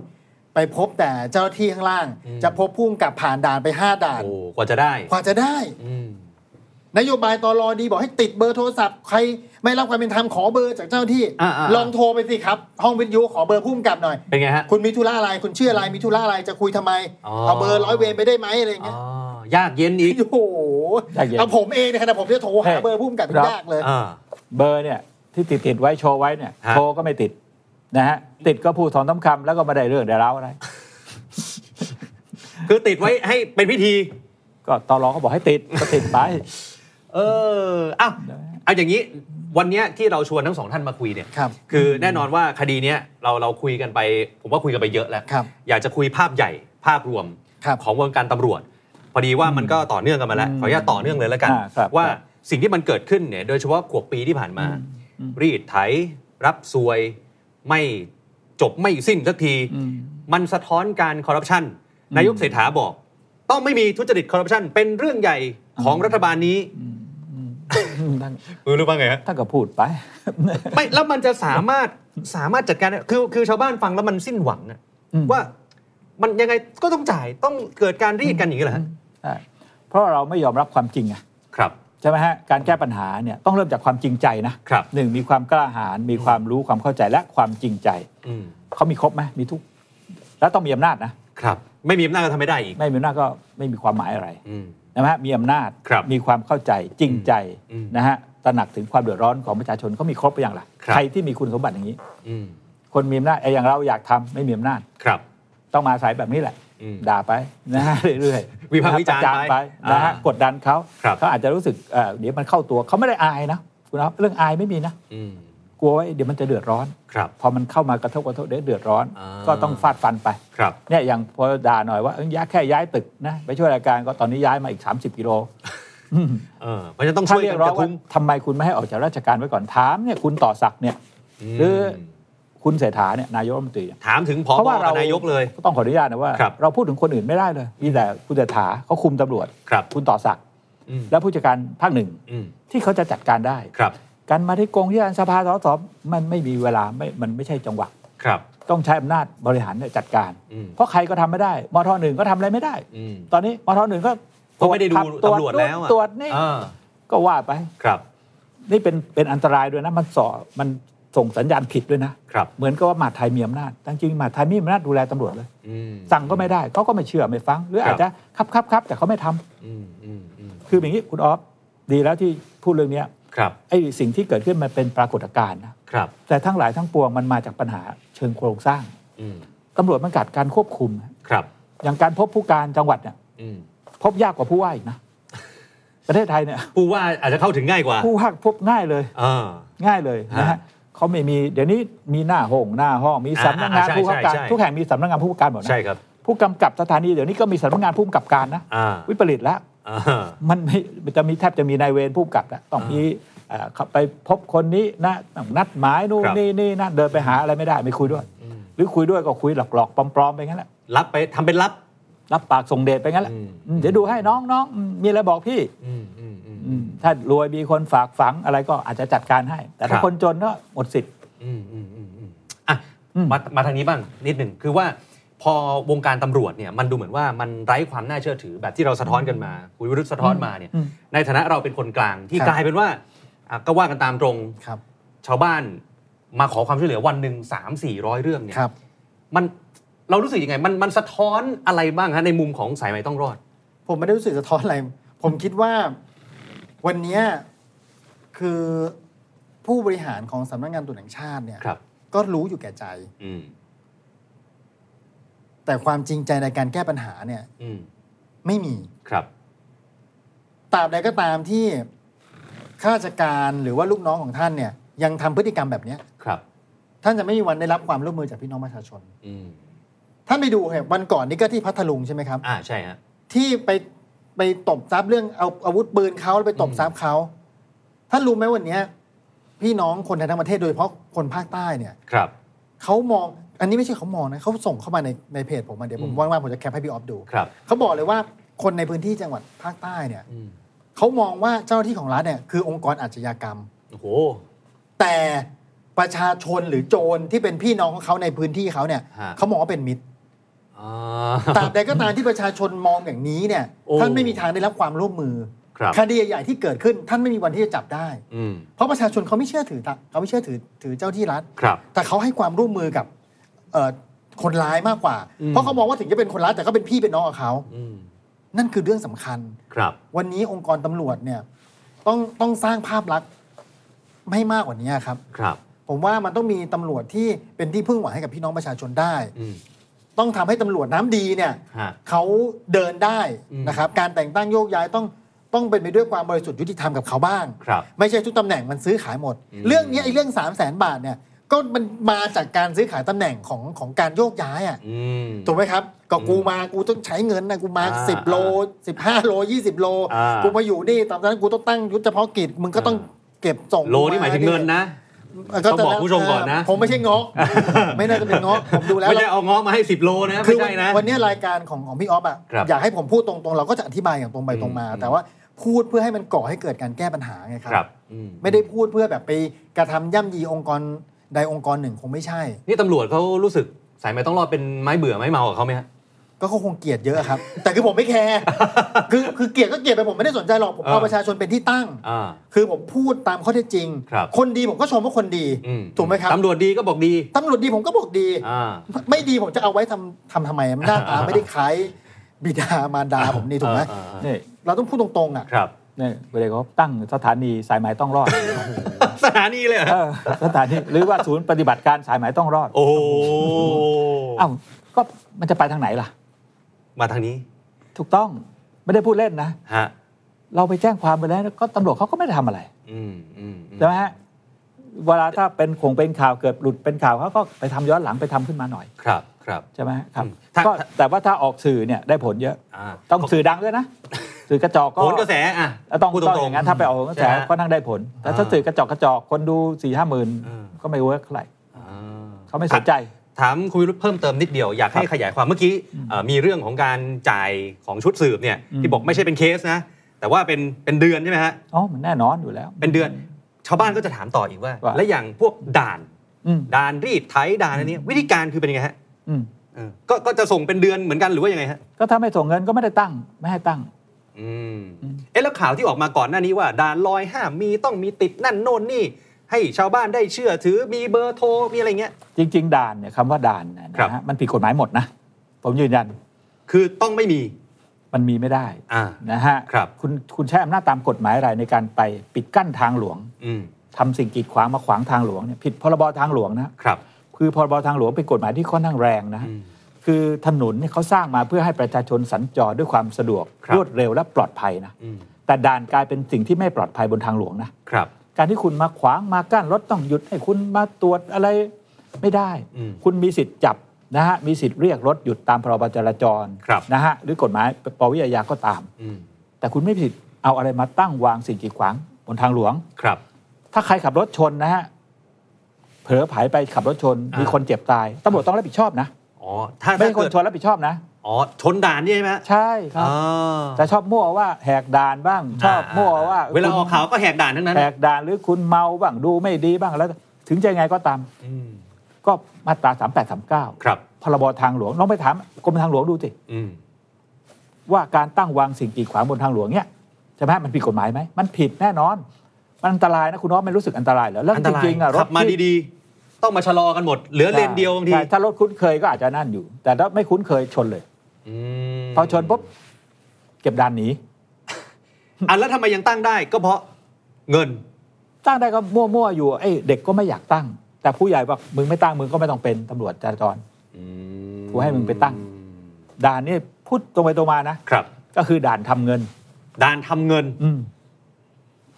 ไปพบแต่เจ้าหน้าที่ข้างล่าง
อืม
จะพบพุ่มกับผ่านด่านไปห้าด่าน
โอ้กว่าจะได้
กว่าจะได้
อืม
นโยบายตอรอดีบอกให้ติดเบอร์โทรศัพท์ใครไม่รับความเป็นธรรมขอเบอร์จากเจ้าหน้าที่
อ่าอ่า
ลองโทรไปสิครับ ห้องวิทยุขอเบอร์พุ่มกับหน่อย
เป็นไงฮะ
คุณมีธุระอะไรคุณชื่ออะไรมีธุระอะไรจะคุยทำไม
อ๋อ
เอาเบอร์ร้อยเวรไปได้ไหมอะไรอย่าง
อ๋
เงี้ย
อ ยากเย็นอีก
โอ้โห
ยากเย็น
เอาผมเองในขณะผมจะโทรหา
เฮ้ย
เบอร์พุ่มกับ
ครับ
ยากเลย
อ่า
เบอร์เนี่ยที่ติดติดๆไว้โชว์ไว้เนี่ย
ฮะ
โทรก็ไม่ติดนะฮะติดก็พูดสองสามคำแล้วก็ไม่ได้เรื่องได้ราวอะไร
คือติดไว้ให้เป็นพิธี
ก็ตอรอเขาบอกให้ติดก็ติดไป
เอออ้าวเอาอย่างนี้วันเนี้ยที่เราชวนทั้งสองท่านมาคุยเนี่ย
ครับ
คือแน่นอนว่าคดีเนี้ยเราเราคุยกันไป ผมว่าคุยกันไปเยอะแล้ว
ครับ
อยากจะคุยภาพใหญ่ภาพรวม
ครับ
ของวงการตำรวจ พอดีว่ามันก็ต่อเนื่องกันมาแล้ว
อืม
ขออนุญาตต่อเนื่องเลยแล้วกัน
อ่าครับ
ว่า
ครับ
สิ่งที่มันเกิดขึ้นเนี่ยโดยเฉพาะขวบปีที่ผ่านมา
อืม
รีดไถ รับสวยไม่จบไม่สิ้นสักที
อืม
มันสะท้อนการคอร์รัปชันนายกเศรษฐาบอก ต้องไม่มีทุจริตคอร์รัปชันเป็นเรื่องใหญ่ของรัฐบาลนี้
ท่าน
รู้หรือเปล่าไงฮะ
ท่านก็พูดไป
ไม่แล้วมันจะสามารถสามารถจัดการได้คือคือชาวบ้านฟังแล้วมันสิ้นหวังอะ
อืม
ว่ามันยังไงก็ต้องจ่ายต้องเกิดการรีดกันอย่างนี้แหละ
ใช่ เพราะเราไม่ยอมรับความจริงไง
ครับ
ใช่ไหมฮะการแก้ปัญหาเนี่ยต้องเริ่มจากความจริงใจนะครับหนึ่งมีความกล้าหาญมีความรู้ความเข้าใจและความจริงใจ
อืม
เขามีครบไหมมีทุก แล้วต้องมีอำนาจนะครับ
ไม่มีอำนาจก็ทำไม่ได้อีก
ไม่มีอำนาจก็ไม่มีความหมายอะไร
อืม
นะฮะมีอำนาจ
ครับ
มีความเข้าใจจริงใจ
อืม
นะฮะตระหนักถึงความเดือดร้อนของประชาชนเขามีครบไปอย่างไร
ครับ
ใครที่มีคุณสมบัติอย่างนี้
อืม
คนมีอำนาจไอ้อย่างเราอยากทำไม่มีอำนาจ
ครับ
ต้องมาสายแบบนี้แหละ
อืม
ด่าไปนะฮะเรื่อยๆ
วิพากษ์วิจารณ์
นะฮะ
ไป
ไปนะฮะ
อ่าก
ดดันเขา
ครับ
เขาอาจจะรู้สึกเอ่อเดี๋ยวมันเข้าตัวเขาไม่ได้อายนะคุณครับเรื่องอายไม่มีนะ
อืม
กลัวว่าเดี๋ยวมันจะเดือดร้อน
ครับ
พอมันเข้ามากระทบกระทบเดี๋ยวเดือดร้อน
อ่า
ก็ต้องฟาดฟันไป
ครับ
เนี่ยอย่างพอด่าหน่อยว่าเอ้ยย้ายแค่ย้ายตึกนะไปช่วยรายการก็ตอนนี้ย้ายมาอีก 30กิโล
เออเพราะฉะนั้นต้อง
ถ้า
ช่วย
เรีย
กัน
กร้
ก
อง
ระ
ว่า
ทุ้ง
ทำไมคุณไม่ให้ออกจากราชการไว้ก่อนถามเนี่ยคุณต่อศักดิ์เนี่ยหรือ คุณเศรษฐาเนี่ยนายกรัฐมนตรีเนี่ย
ถามถึงพอ
เพราะว่า
กั
เรา
บนายกเลย
ก็ต้องขออนุญาตนะว่า
ครับ
เราพูดถึงคนอื่นไม่ได้เลยมีแต่คุณเศรษฐาเขาคุมตำรวจ
ครับ
คุณต่อศักดิ์
อืม
และผู้จัดการภาคหนึ่ง
อืม
ที่เขาจะจัดการได้
ครับ
การมาที่กงที่การสภาสสมันไม่มีเวลาไม่มันไม่ใช่จังหวะ
ครับ
ต้องใช้อำนาจบริหารเนี่ยจัดการ
อืม
เพราะใครก็ทำไม่ได้มทหนึ่งก็ทำอะไรไม่ได้
อืม
ตอนนี้มทหนึ่งก็
ก็ไม่ได้ดู
ตรวจ
ตำรวจแล้วอะ
ตรวจนี่
อ่า
ก็ว่าไป
ครับ
นี่เป็นเป็นอันตรายด้วยนะมันสอมัน ส่งสัญญาณผิดด้วยนะ
ครับ
เหมือนกับว่ามหาดไทยมีอำนาจแต่จริงๆมหาดไทยไม่มีอำนาจดูแลตำรวจเลย
อืม
สั่งก็ไม่ได้เขาก็ไม่เชื่อไม่ฟัง หรือ
ครับ
อาจจะครับครับครับแต่เขาไม่ทำ
อืมอืมอืม
คืออย่างนี้คุณออฟดีแล้วที่พูดเรื่องเนี้ย
ครับ
ไอ้สิ่งที่เกิดขึ้นมันเป็นปรากฏการณ์นะครับ แต่ทั้งหลายทั้งปวงมันมาจากปัญหาเชิงโครงสร้าง
อืม
ตำรวจมันขาดการควบคุม
ครับ
อย่างการพบผู้การจังหวัดเนี่ย
อืม
พบยากกว่าผู้ว่าอีกนะประเทศไทยเนี่ย
ผู้ว่าอาจจะเข้าถึงง่ายกว่า
ผู้ว่าพบง่ายเลย
อ่า
ง่ายเลยนะ
ฮะ
ฮะ เขาไม่มีเดี๋ยวนี้มีหน้าห้องหน้าห้องมีสำนักงาน
อ่าใช่
ผู้กำกับ
ใช่ใช่
ทุกแห่งมีสำนักงานผู้กำกับหมดนะ
ใช่ครับ
ผู้กำกับสถานีเดี๋ยวนี้ก็มีสำนักงานผู้กำกับการนะ
อ่า
วิปริตแล้ว
อ่า
มันไม่มันจะมีแทบจะมีนายเวรผู้กำกับแล้วต้องมีเอ่อเข้าไปพบคนนี้นะต้องนัดหมายนู่น
ครับ
นี่นี่นั่นเดินไปหาอะไรไม่ได้ไม่คุยด้วย หรือคุยด้วยก็คุยหลอกๆปลอมๆไปงั้นแหละ
รับไปทำเป็นรับ
รับปากส่งเดชไปงั้นแหละ
อืม
อืมเดี๋ยวดูให้น้องน้องอืมมีอะไรบอกพี่
อืมอืมอืม
อืมถ้ารวยมีคนฝากฝังอะไรก็อาจจะจัดการให้ แต่
ครั
ถ้า
บ
คนจนก็หมดสิทธิ์
อืมอืมอืมอืมอะ
อืม
มามาทางนี้บ้างนิดหนึ่งคือว่าพอวงการตำรวจเนี่ยมันดูเหมือนว่ามันไร้ความน่าเชื่อถือแบบที่เราสะท้อนกันมาคุณวิรุธสะท้อนมาเนี่ย
อืม
ในฐานะเราเป็นคนกลางที่
ครับ
กลายเป็นว่าอะก็ว่ากันตามตรง
ครับ
ชาวบ้านมาขอความช่วยเหลือวันหนึ่งสามสี่ร้อยเรื่องเนี่ย
ครับ
มัน เรารู้สึกยังไง มันมันสะท้อนอะไรบ้างฮะในมุมของสายไหมต้องรอด
ผมไม่ได้รู้สึกสะท้อนอะไร ผมคิดว่าวันเนี้ยคือผู้บริหารของสำนักงานตรวจแห่งชาติเนี่ย
ครับ
ก็รู้อยู่แก่ใจ
อืม
แต่ความจริงใจในการแก้ปัญหาเนี่ย
อืม
ไม่มี
ครับ
ตราบใดก็ตามที่ข้าราชการหรือว่าลูกน้องของท่านเนี่ย ยังทำพฤติกรรมแบบเนี้ย
ครับ
ท่านจะไม่มีวันได้รับความร่วมมือจากพี่น้องประชาชน
อืม
ท่านไปดูเหตุวันก่อนนี้ก็ที่พัทลุงใช่ไหมครับ
อ่าใช่ฮะ
ที่ไปไปตบทรัพย์เรื่องเอาอาวุธปืนเขาแล้วไปตบทรัพย์เขาท่านรู้ไหมวันเนี้ยพี่น้องคนไทยทั้งประเทศโดยเฉพาะคนภาคใต้เนี่ย
ครับ
เขามองอันนี้ไม่ใช่เขามองนะเขาส่งเข้ามาในในเพจผมมาเดี๋ยวผม
อืม
ว่างๆผมจะแคปให้พี่ออฟดู
ครับ
เขาบอกเลยว่าคนในพื้นที่จังหวัดภาคใต้เนี่ย
อืม
เขามองว่าเจ้าหน้าที่ของรัฐเนี่ยคือองค์กรอาชญากรรม
โอ้โห
แต่ประชาชนหรือโจรที่เป็นพี่น้องของเขาในพื้นที่เขาเนี่ย
ฮะ
เขามองว่าเป็นมิตร
อ่า
ตราบใดก็ตามที่ประชาชนมองอย่างนี้เนี่ย
โอ้
ท่านไม่มีทางได้รับความร่วมมือ
ครับ
คดีใหญ่ๆที่เกิดขึ้นท่านไม่มีวันที่จะจับได้
อืม
เพราะประชาชนเขาไม่เชื่อถือเขาไม่เชื่อถือถือเจ้าที่รัฐ
ครับ
แต่เขาให้ความร่วมมือกับเอ่อคนร้ายมากกว่า
อืม
เพราะเขามองว่าถึงจะเป็นคนร้ายแต่ก็เป็นพี่เป็นน้องกับเขา
อืม
นั่นคือเรื่องสำคัญ
ครับ
วันนี้องค์กรตำรวจเนี่ยต้องต้องสร้างภาพลักษณ์ไม่มากกว่านี้ครับ
ครับ
ผมว่ามันต้องมีตำรวจที่เป็นที่พึ่งหวังให้กับพี่น้องประชาชนได้
อืม
ต้องทำให้ตำรวจน้ำดีเนี่ย
ฮะ
เขาเดินได้
อืม
นะครับการแต่งตั้งโยกย้ายต้องต้องเป็นไปด้วยความบริสุทธิ์ยุติธรรมกับเขาบ้าง
ครับ
ไม่ใช่ทุกตำแหน่งมันซื้อขายหมด
อืม
เรื่องนี้ไอ้เรื่อง3 0 0แสนบาทเนี่ยก็มันมาจากการซื้อขายตำแหน่งของของการโยกย้ายอะ
อืม
ถูกไหมครับ ก็
อืม
กูมากูต้องใช้เงินนะกูมา
อ่า
สิบโลสิบห้าโลยี่สิบโล
อ่า
กูมาอยู่นี่ตอนนั้นกูต้องตั้งยุทธเฉพาะกิจมึงก็ต้องเก็บส่ง
โลนี่หมายถึงเงินนะ
ก็
ต้องบอกผู้ชมก่อนนะ
ผมไม่ใช่เงาะไม่น่าจะเป็นเงาะผมดูแล้ว
ไม่ใช่เอาเงาะมาให้สิบโลนะ
คื
ไม่
อวัน
ใช่นะ
วันนี้รายการของของพี่ออฟอะ
ครับ
อยากให้ผมพูดตรงๆ เราก็จะอธิบายอย่างตรงไปตรงมา
อืม
แต่ว่าพูดเพื่อให้มันก่อให้เกิดการแก้ปัญหาไงครั
ครับอืม
ไม่ได้พูดเพื่อแบบไปกระทำย่ำยีองค์กรใดองค์กรหนึ่งคงไม่ใช่
นี่ตำรวจเขารู้สึกสายไหมต้องรอดเป็นไม้เบื่อไม้เมากับเขาไหมฮะ
ก็เขาคงเกลียดเยอะครับ แต่คือผมไม่แคร์คือคือเกลียดก็เกลียดไปผมไม่ได้สนใจหรอกผมเอา
เออ
ประชาชนเป็นที่ตั้ง
อ่า
คือผมพูดตามข้อเท็จจริง
ครับ
คนดีผมก็ชมว่าคนดี
อื
ถูกไหมครับ
ตำรวจดีก็บอกดี
ตำรวจดีผมก็บอกดี
อ่า
ไม่ดีผมจะเอาไว้ทำทำทำไมมันหน้าตาไม่ได้คล้ายบิดามารดาผมนี่ถูกไหม
อ่าอ่า
นี่
เราต้องพูดตรงๆอะ
ครับ
นี่เวลาเขาตั้งสถานีสายไหมต้องรอด
สถานีเลยเหรอ
เออสถานีหรือว่าศูนย์ปฏิบัติการสายไหมต้องรอด
โอ้โห
เอ้าก็มันจะไปทางไหนล่ะ
มาทางนี้
ถูกต้องไม่ได้พูดเล่นนะ
ฮะ
เราไปแจ้งความไปแล้วก็ตำรวจเขาก็ไม่ได้ทำอะไร
อืมอืมอืม
ใช่ไหมฮะเวลาถ้าเป็นคงเป็นข่าวเกิดหลุดเป็นข่าวเขาก็ไปทำย้อนหลังไปทำขึ้นมาหน่อย
ครับครับ
ใช่ไหมครับ
อืมถ้า
ก็แต่ว่าถ้าออกสื่อเนี่ยได้ผลเยอะ
อ่า
ต้องสื่อดังด้วยนะ สื่อกระจอกก็
โหนกระแสอะ
ต้อง
พูดต
ต้อง
ร
องย่างนั้นถ้าไปออกโหนกระแส
ใช่ไหม
ก็นั่งได้ผล แต่ถ้า
อ่า
สื่อกระจอกกระจอกคนดูสี่ห้าหมื่น
อืม
ก็ไม่ work เท่าไหร่
อ่า
เขาไม่สนใจ
ถามคุณวิรุธเพิ่มเติมนิดเดียว อยากให้ขยายความเมื่อกี้เอ่อมีเรื่องของการจ่ายของชุดสืบเนี่ย
อืม
ที่บอกไม่ใช่เป็นเคสนะ แต่ว่าเป็นเป็นเดือนใช่ไหมฮะ
อ๋อมันแน่นอนอยู่แล้ว
เป็นเดือนชาวบ้านก็จะถามต่ออีกว่า
ว่า
และอย่างพวกด่าน
อืม
ด่านรีดไถด่านอันนี้วิธีการคือเป็นยังไงฮะ
อืม
เออก็ก็จะส่งเป็นเดือนเหมือนกันหรือว่ายังไงฮะ
ก็ถ้าไม่ส่งเงินก็ไม่ได้ตั้ง ไม่ให้ตั้ง
อืม
อืม
เอ๊ะแล้วข่าวที่ออกมาก่อนหน้านี้ว่าด่านลอยห้ามมีต้องมีติดนั่นโน่นนี่ ให้ชาวบ้านได้เชื่อถือมีเบอร์โทรมีอะไรเงี้ย
จริง ๆ ด่านเนี่ยคำว่าด่านเนี่ย
ครับ
นะฮะมันผิดกฎหมายหมดนะ ผมยืนยัน
คือต้องไม่มี
มันมีไม่ได้
อ่า
นะฮะ
ครับ
คุณคุณใช้อำนาจตามกฎหมายอะไรในการไปปิดกั้นทางหลวง
อืม
ทำสิ่งกีดขวางมาขวางทางหลวงเนี่ยผิดพรบทางหลวงนะครับ คือพรบทางหลวงเป็นกฎหมายที่ค่อนข้างแรงนะฮะ
อืม
คือถนนเนี่ยเขาสร้างมาเพื่อให้ประชาชนสัญจรด้วยความสะดวก
ครับ
รวดเร็วและปลอดภัยนะ
อืม
แต่ด่านกลายเป็นสิ่งที่ไม่ปลอดภัยบนทางหลวงนะครับ การที่คุณมาขวางมากั้นรถต้องหยุดให้คุณมาตรวจอะไรไม่ได้
อืม
คุณมีสิทธิ์จับนะฮะมีสิทธิ์เรียกรถหยุดตามพรบจราจร
ครับ
นะฮะหรือกฎหมายปวิอาญาก็ตาม
อืม
แต่คุณไม่มีสิทธิ์เอาอะไรมาตั้งวางสิ่งกีดขวางบนทางหลวง
ครับ
ถ้าใครขับรถชนนะฮะเผลอผายไปขับรถชน
อ่ามี
มีคนเจ็บตายตำรวจต้องรับผิดชอบนะ
อ๋อถ้า
ไม่
ถ้า
ใช่คน
เกิด
ชนรับผิดชอบนะ
อ๋อชนด่านนี่ใช่ไหมฮะ
ใช่ครับ
อ่า
แต่ชอบมั่วว่าแหกด่านบ้าง ชอบมั่วว่า
เวลา
คุณ
ออกข่าวก็แหกด่านทั้งนั้น
แหกด่านหรือคุณเมาบ้างดูไม่ดีบ้างแล้ว ถึงจะยังไงก็ตาม
อืม
ก็มาตรา38 39
ครับ
พรบทางหลวงลองไปถามกรมทางหลวงดูสิ
อืม
ว่าการตั้งวางสิ่งกีดขวางบนทางหลวงเนี่ยใช่ไหมมันผิดกฎหมายไหมมันผิดแน่นอน มันอันตรายนะคุณน้องไม่รู้สึกอันตรายเหรอแล้ว
อัน
จ
ตราย
ริงๆอะร
ขั
ถ
บมา
ที่
ดีๆ ต้องมาชะลอกันหมดเหลือเลนเดียวบางที
ใช่ถ้ารถคุ้นเคยก็อาจจะนั่นอยู่ แต่ถ้าไม่คุ้นเคยชนเลย
อืม
พอชนปุ๊บเก็บด่านหนี
อะแล้วทำไมยังตั้งได้ ก็เพราะเงิน
ตั้งได้ก็มั่วๆอยู่ไอ้เด็กก็ไม่อยากตั้ง แต่ผู้ใหญ่บอกมึงไม่ตั้งมึงก็ไม่ต้องเป็นตำรวจจราจรกูให้มึงไปตั้ง ด่านนี่พูดตรงไปตรงมานะ
ครับ
ก็คือด่านทำเงิน
ด่านทำเงิน
อืม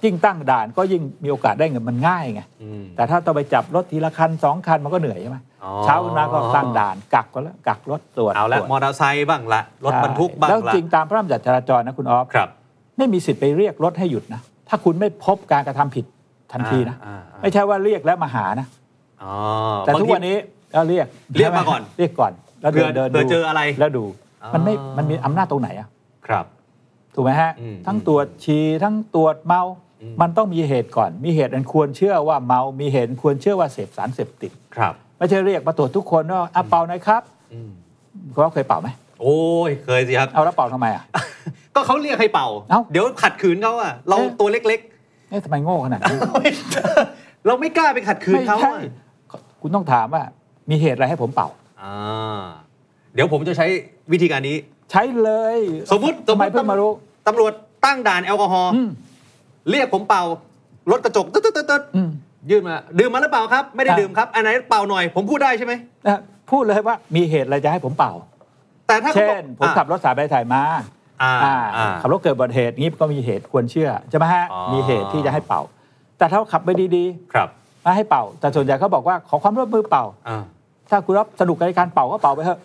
ยิ่งตั้งด่านก็ยิ่งมีโอกาสได้เงินมันง่ายไง
อืม
แต่ถ้าต้องไปจับรถทีละคันสองคันมันก็เหนื่อยใช่ไหม
อ๋อ
เช้าขึ้นมาก็ตั้งด่านกักก็แล้วกักรถตรวจ
เอาละ
ตรวจ
มอเตอร์ไซค์บ้างละรถ
ใช่
บรรทุกบ้าง
แล้ว
ละ
จริงตามพระราชบัญญัติจราจรนะคุณออฟ
ครับ
ไม่มีสิทธิ์ไปเรียกรถให้หยุดนะถ้าคุณไม่พบการกระทำผิดทันทีนะ
อ่าอ่า
ไม่ใช่ว่าเรียกแล้วมาหานะ
อ๋อ
แต่ทุก
บางที
วันนี้ก็เรียก
เรียกมาก่อน
เรียกก่อน แล้ว
เผื่
เดิ
อน
เดิน
เผื่อเจออะไร
แล้วดู
อ๋อ
มันไม่มันมีอำนาจตรงไหนอะ
ครับ
ถูกไหมฮะ
อืม
ทั้งตรวจฉี่ทั้งตรวจเมา
อืม
มันต้องมีเหตุก่อน มีเหตุอันควรเชื่อว่าเมา มีเหตุอันควรเชื่อว่าเสพสารเสพติด
ครับ
ไม่ใช่เรียกมาตรวจทุกคนว่าอะเป่าหน่อยครับ
อืม
คุณว่าเคยเป่าไหม
โอ้ยเคยสิครับ
เอาแล้วเป่าทำไมอะ
ก็เขาเรียกให้เป่า
เอ้า
เดี๋ยวขัดขืนเขาอะเรา
เอ๊ะ
ตัวเล็ก
เอ๊ะทำไมโง่ขนาดนี้
ๆ เราไม่กล้าไปขัดขืน
ไม่
เขา
ใช่
อะ
คุณต้องถามว่า มีเหตุอะไรให้ผมเป่า
อ่าเดี๋ยวผมจะใช้วิธีการนี้
ใช้เลย
สมมุติ
ทำไมเพิ่งมารู้
ตำรวจตั้งด่านแอลกอฮอล์
อืม
เรียกผมเป่ารถกระจกตึ๊ดตึ๊ดตึ๊ดตึ๊ด
อืม
ยื่นมา ดื่มมาหรือเปล่าครับ ไม่ได้
อะ
ดื่มครับ อันไหนเป่าหน่อย ผมพูดได้ใช่ไหม
นะพูดเลยว่ามีเหตุอะไรจะให้ผมเป่า
แต่ถ้าขา
เช่
บอก
นผมขับรถสายไปถ่ายมา
อ่า
อ่า
อ่า
ขับรถเกิดอุบัติเหตุนี้ก็มีเหตุควรเชื่อใช่ไหมฮะ
อ๋อ
มีเหตุที่จะให้เป่า แต่ถ้าขับไปดี
ครับ
ๆมาให้เป่า แต่ส่วนใหญ่เขาบอกว่าขอความร่วมมือเป่า
อ่า
ถ้าคุณรับสนุกกับการเป่าก็เป่าไปเถอะ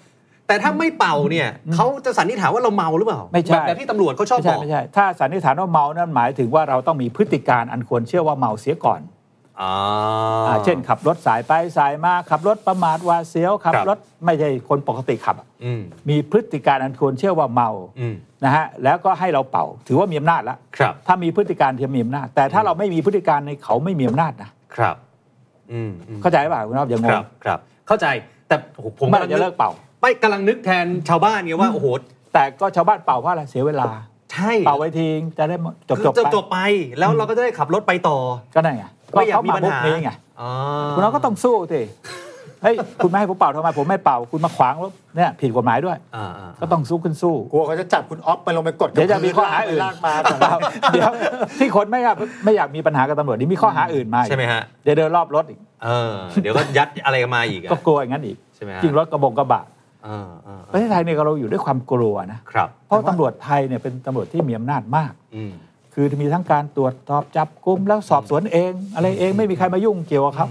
แต่ถ้าไม่เป่าเนี่ยเขาจะสันนิษฐานว่าเราเมาหรือเปล่า
ไม่ใช่
แบบแบบที่ตำรวจเขาชอบ
ไม่
บ
ใช่
อก
ไม่ใช่ ถ้าสันนิษฐานว่าเมานั่นหมายถึงว่าเราต้องมีพฤติการอันควรเชื่อว่าเมาเสียก่อน
อ่า
อ่า เช่นขับรถสายไปสายมาขับรถประมาทหวาดเสียวขับ
ครับ
รถไม่ใช่คนปกติขับอะ
อืม
มีพฤติการอันควรเชื่อว่าเมา
อืม
นะฮะแล้วก็ให้เราเป่า ถือว่ามีอำนาจแล้ว
ครับ
ถ้ามีพฤติการที่มีอำนาจ แต่ถ้าเราไม่มีพฤติการในเขาไม่มีอำนาจนะครับ
อืมอืม
เข้าใจป่ะคุณน้องอย่างง
ค
ง
รับครับ เข้าใจแต่โอ้โหผม
เมื่อไห
กำ
ร่
ลัง
จะ
นึ
เลิ
ก
กเป่า
ไม่กำลังนึกแทนชาวบ้านไงว่าโอ้โห
แต่ก็ชาวบ้านเป่าเพราะอะไรเสียเวลา
ใช่
เป่าไว้ทิ้งจะได้จบ
คือ
จบ
จบ
ไป
จบไปแล้วเราก็จะได้ขับรถไปต่อ
ก็นั่นไง
ไม่อยาก
เข้
มีปัญหา
บุกนี้ไง
อ๋อ
คุณน้องก็ต้องสู้สิเฮ้ยคุณไม่ให้ผมเป่าทำไมผมไม่เป่าคุณมาขวางรถเนี่ยผิดกฎหมายด้วย
อ่าอ่า
ก็ต้องสู้ขึ้นสู้
กลัวเขาจะจับคุณออฟไปลงไปกดกับ
เดี๋ยวจะมีข้อหาอื่น
ลากมา
เปล่าเดี๋ยวที่คนไม่อยากไม่อยากมีปัญหากับตำรวจนี่มีข้อหาอื่นมาอีก
ใช่ไหมฮะ
เดี๋ยวเดินรอบรถอีก
เออเดี๋ยวก็ยัดอะไรกันมาอีกอะ
ก็กลัวอย่างนั้นอีก
ใช่ไหมฮะ
จริงรถกระบงกระบะ
เออเออ
ประเทศไทยเนี่ยเราอยู่ด้วยความกลัวนะ
ครับ
เพราะตำรวจไทยเนี่ยเป็นตำรวจที่มีอำนาจมาก
อืม
คือมีทั้งการตรวจสอบจับกุมแล้วสอบสวนเอง อะไรเองไม่มีใครมายุ่งเกี่ยวกับเขา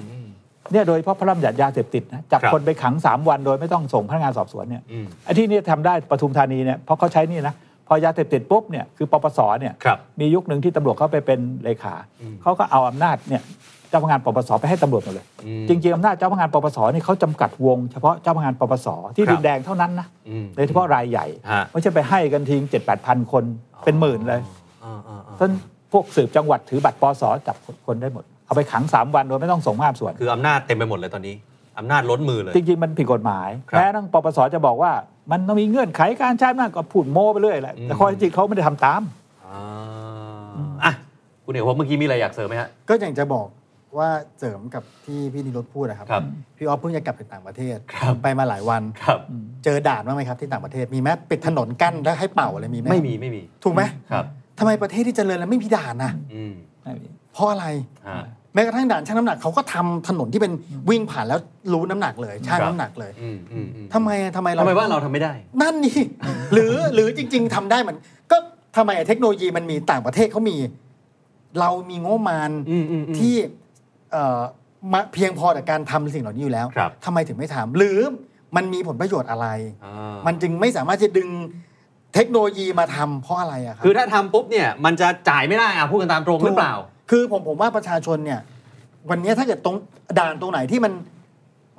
เนี่ยโดยเฉพาะพระราชบัญญัติยาเสพติดนะจับ
ครับ
คนไปขัง 3 วันโดยไม่ต้องส่งพนักงานสอบสวนเนี่ย
อืม
ไอ้ที่นี่ทำได้ปทุมธานีเนี่ยเพราะเขาใช้นี่นะพอยาเสพติดปุ๊บเนี่ยคือปปสเนี่ย
ครับ
มียุคหนึ่งที่ตำรวจเขาไปเป็นเลขา
อืม
เขาก็เอาอำนาจเนี่ยเจ้าพนักงานปปสไปให้ตำรวจหมดเลย
อืม
จริงๆอำนาจเจ้าพนักงานปปสนี่เขาจำกัดวงเฉพาะเจ้าพนักงานปปสที่
ครับ
ดินแดงเท่านั้นนะ
อืม
โดยเฉพาะรายใหญ่
ฮะ
ไม่ใช่ไปให้กันทิ้งเจ็ดแปดพันคนเป็นหมื่นเลย
อ่าอ่าอ่า
ต้นพวกสืบจังหวัดถือบัตรปสจับคนได้หมด เอาไปขัง 3 วันโดยไม่ต้องส่งภาพส่วน
คืออำนาจเต็มไปหมดเลยตอนนี้อำนาจล้นมือเลย
จริงๆ มันผิดกฎหมาย
ครับ
แม้ทั้งปปสจะบอกว่ามันต้องมีเงื่อนไขการใช้อำนาจก็พูดโม้ไปเรื่อยแหละ
อืม
แต่ข้อเท็จจริงเขาไม่ได้ทำตาม
อ่าอะคุณเอกพบเมื่อกี้มีอะไรอยากเสริมไหมฮะ
ก็อย่างจะบอกว่าเสริมกับที่พี่นิรุตพูดนะครับ
ครับ
พี่ออฟเพิ่งจะกลับไปต่างประเทศ
ครับ
ไปมาหลายวัน
ครับ
เจอด่านบ้างไหมครับที่ต่างประเทศมีไหมปิดถนนกั้นแล้วให้เป่าอะไรมีไหม
ไม่มีไม่มี
ถูกไหม
ครับ
ทำไมประเทศที่เจริญแล้วไม่มีด่านนะ
อืม
เพราะอะไร
ฮะ
แม้กระทั่งด่านชั่งน้ำหนักเขาก็ทำถนนที่เป็นวิ่งผ่านแล้วรู้น้ำหนักเลยชั่ง
ครับ
น้ำหนักเลย
อืมอืมอืม
ทำไมทำไมเรา
ทำไมว่าเราทำไม่ได้
นั่นนี่ หรือหรือจริง ๆทำได้เหมือนก็ทำไมเทคโนโลยีมันมีต่างประเทศเขามี เรามีงบประมาณ
อืมอืมอืม
ที่เอ่อมาเพียงพอต่อการทำสิ่งเหล่านี้อยู่แล้ว
ครับ
ทำไมถึงไม่ทำหรือมันมีผลประโยชน์อะไร
อ่า
มันจึงไม่สามารถจะดึง เทคโนโลยีมาทำเพราะอะไรอะครับ
คือถ้าทำปุ๊บเนี่ยมันจะจ่ายไม่ได้อะพูดกันตามตรงหรือเปล่า
คือผมผมว่าประชาชนเนี่ย วันนี้ถ้าเกิดตรงด่านตรงไหนที่มัน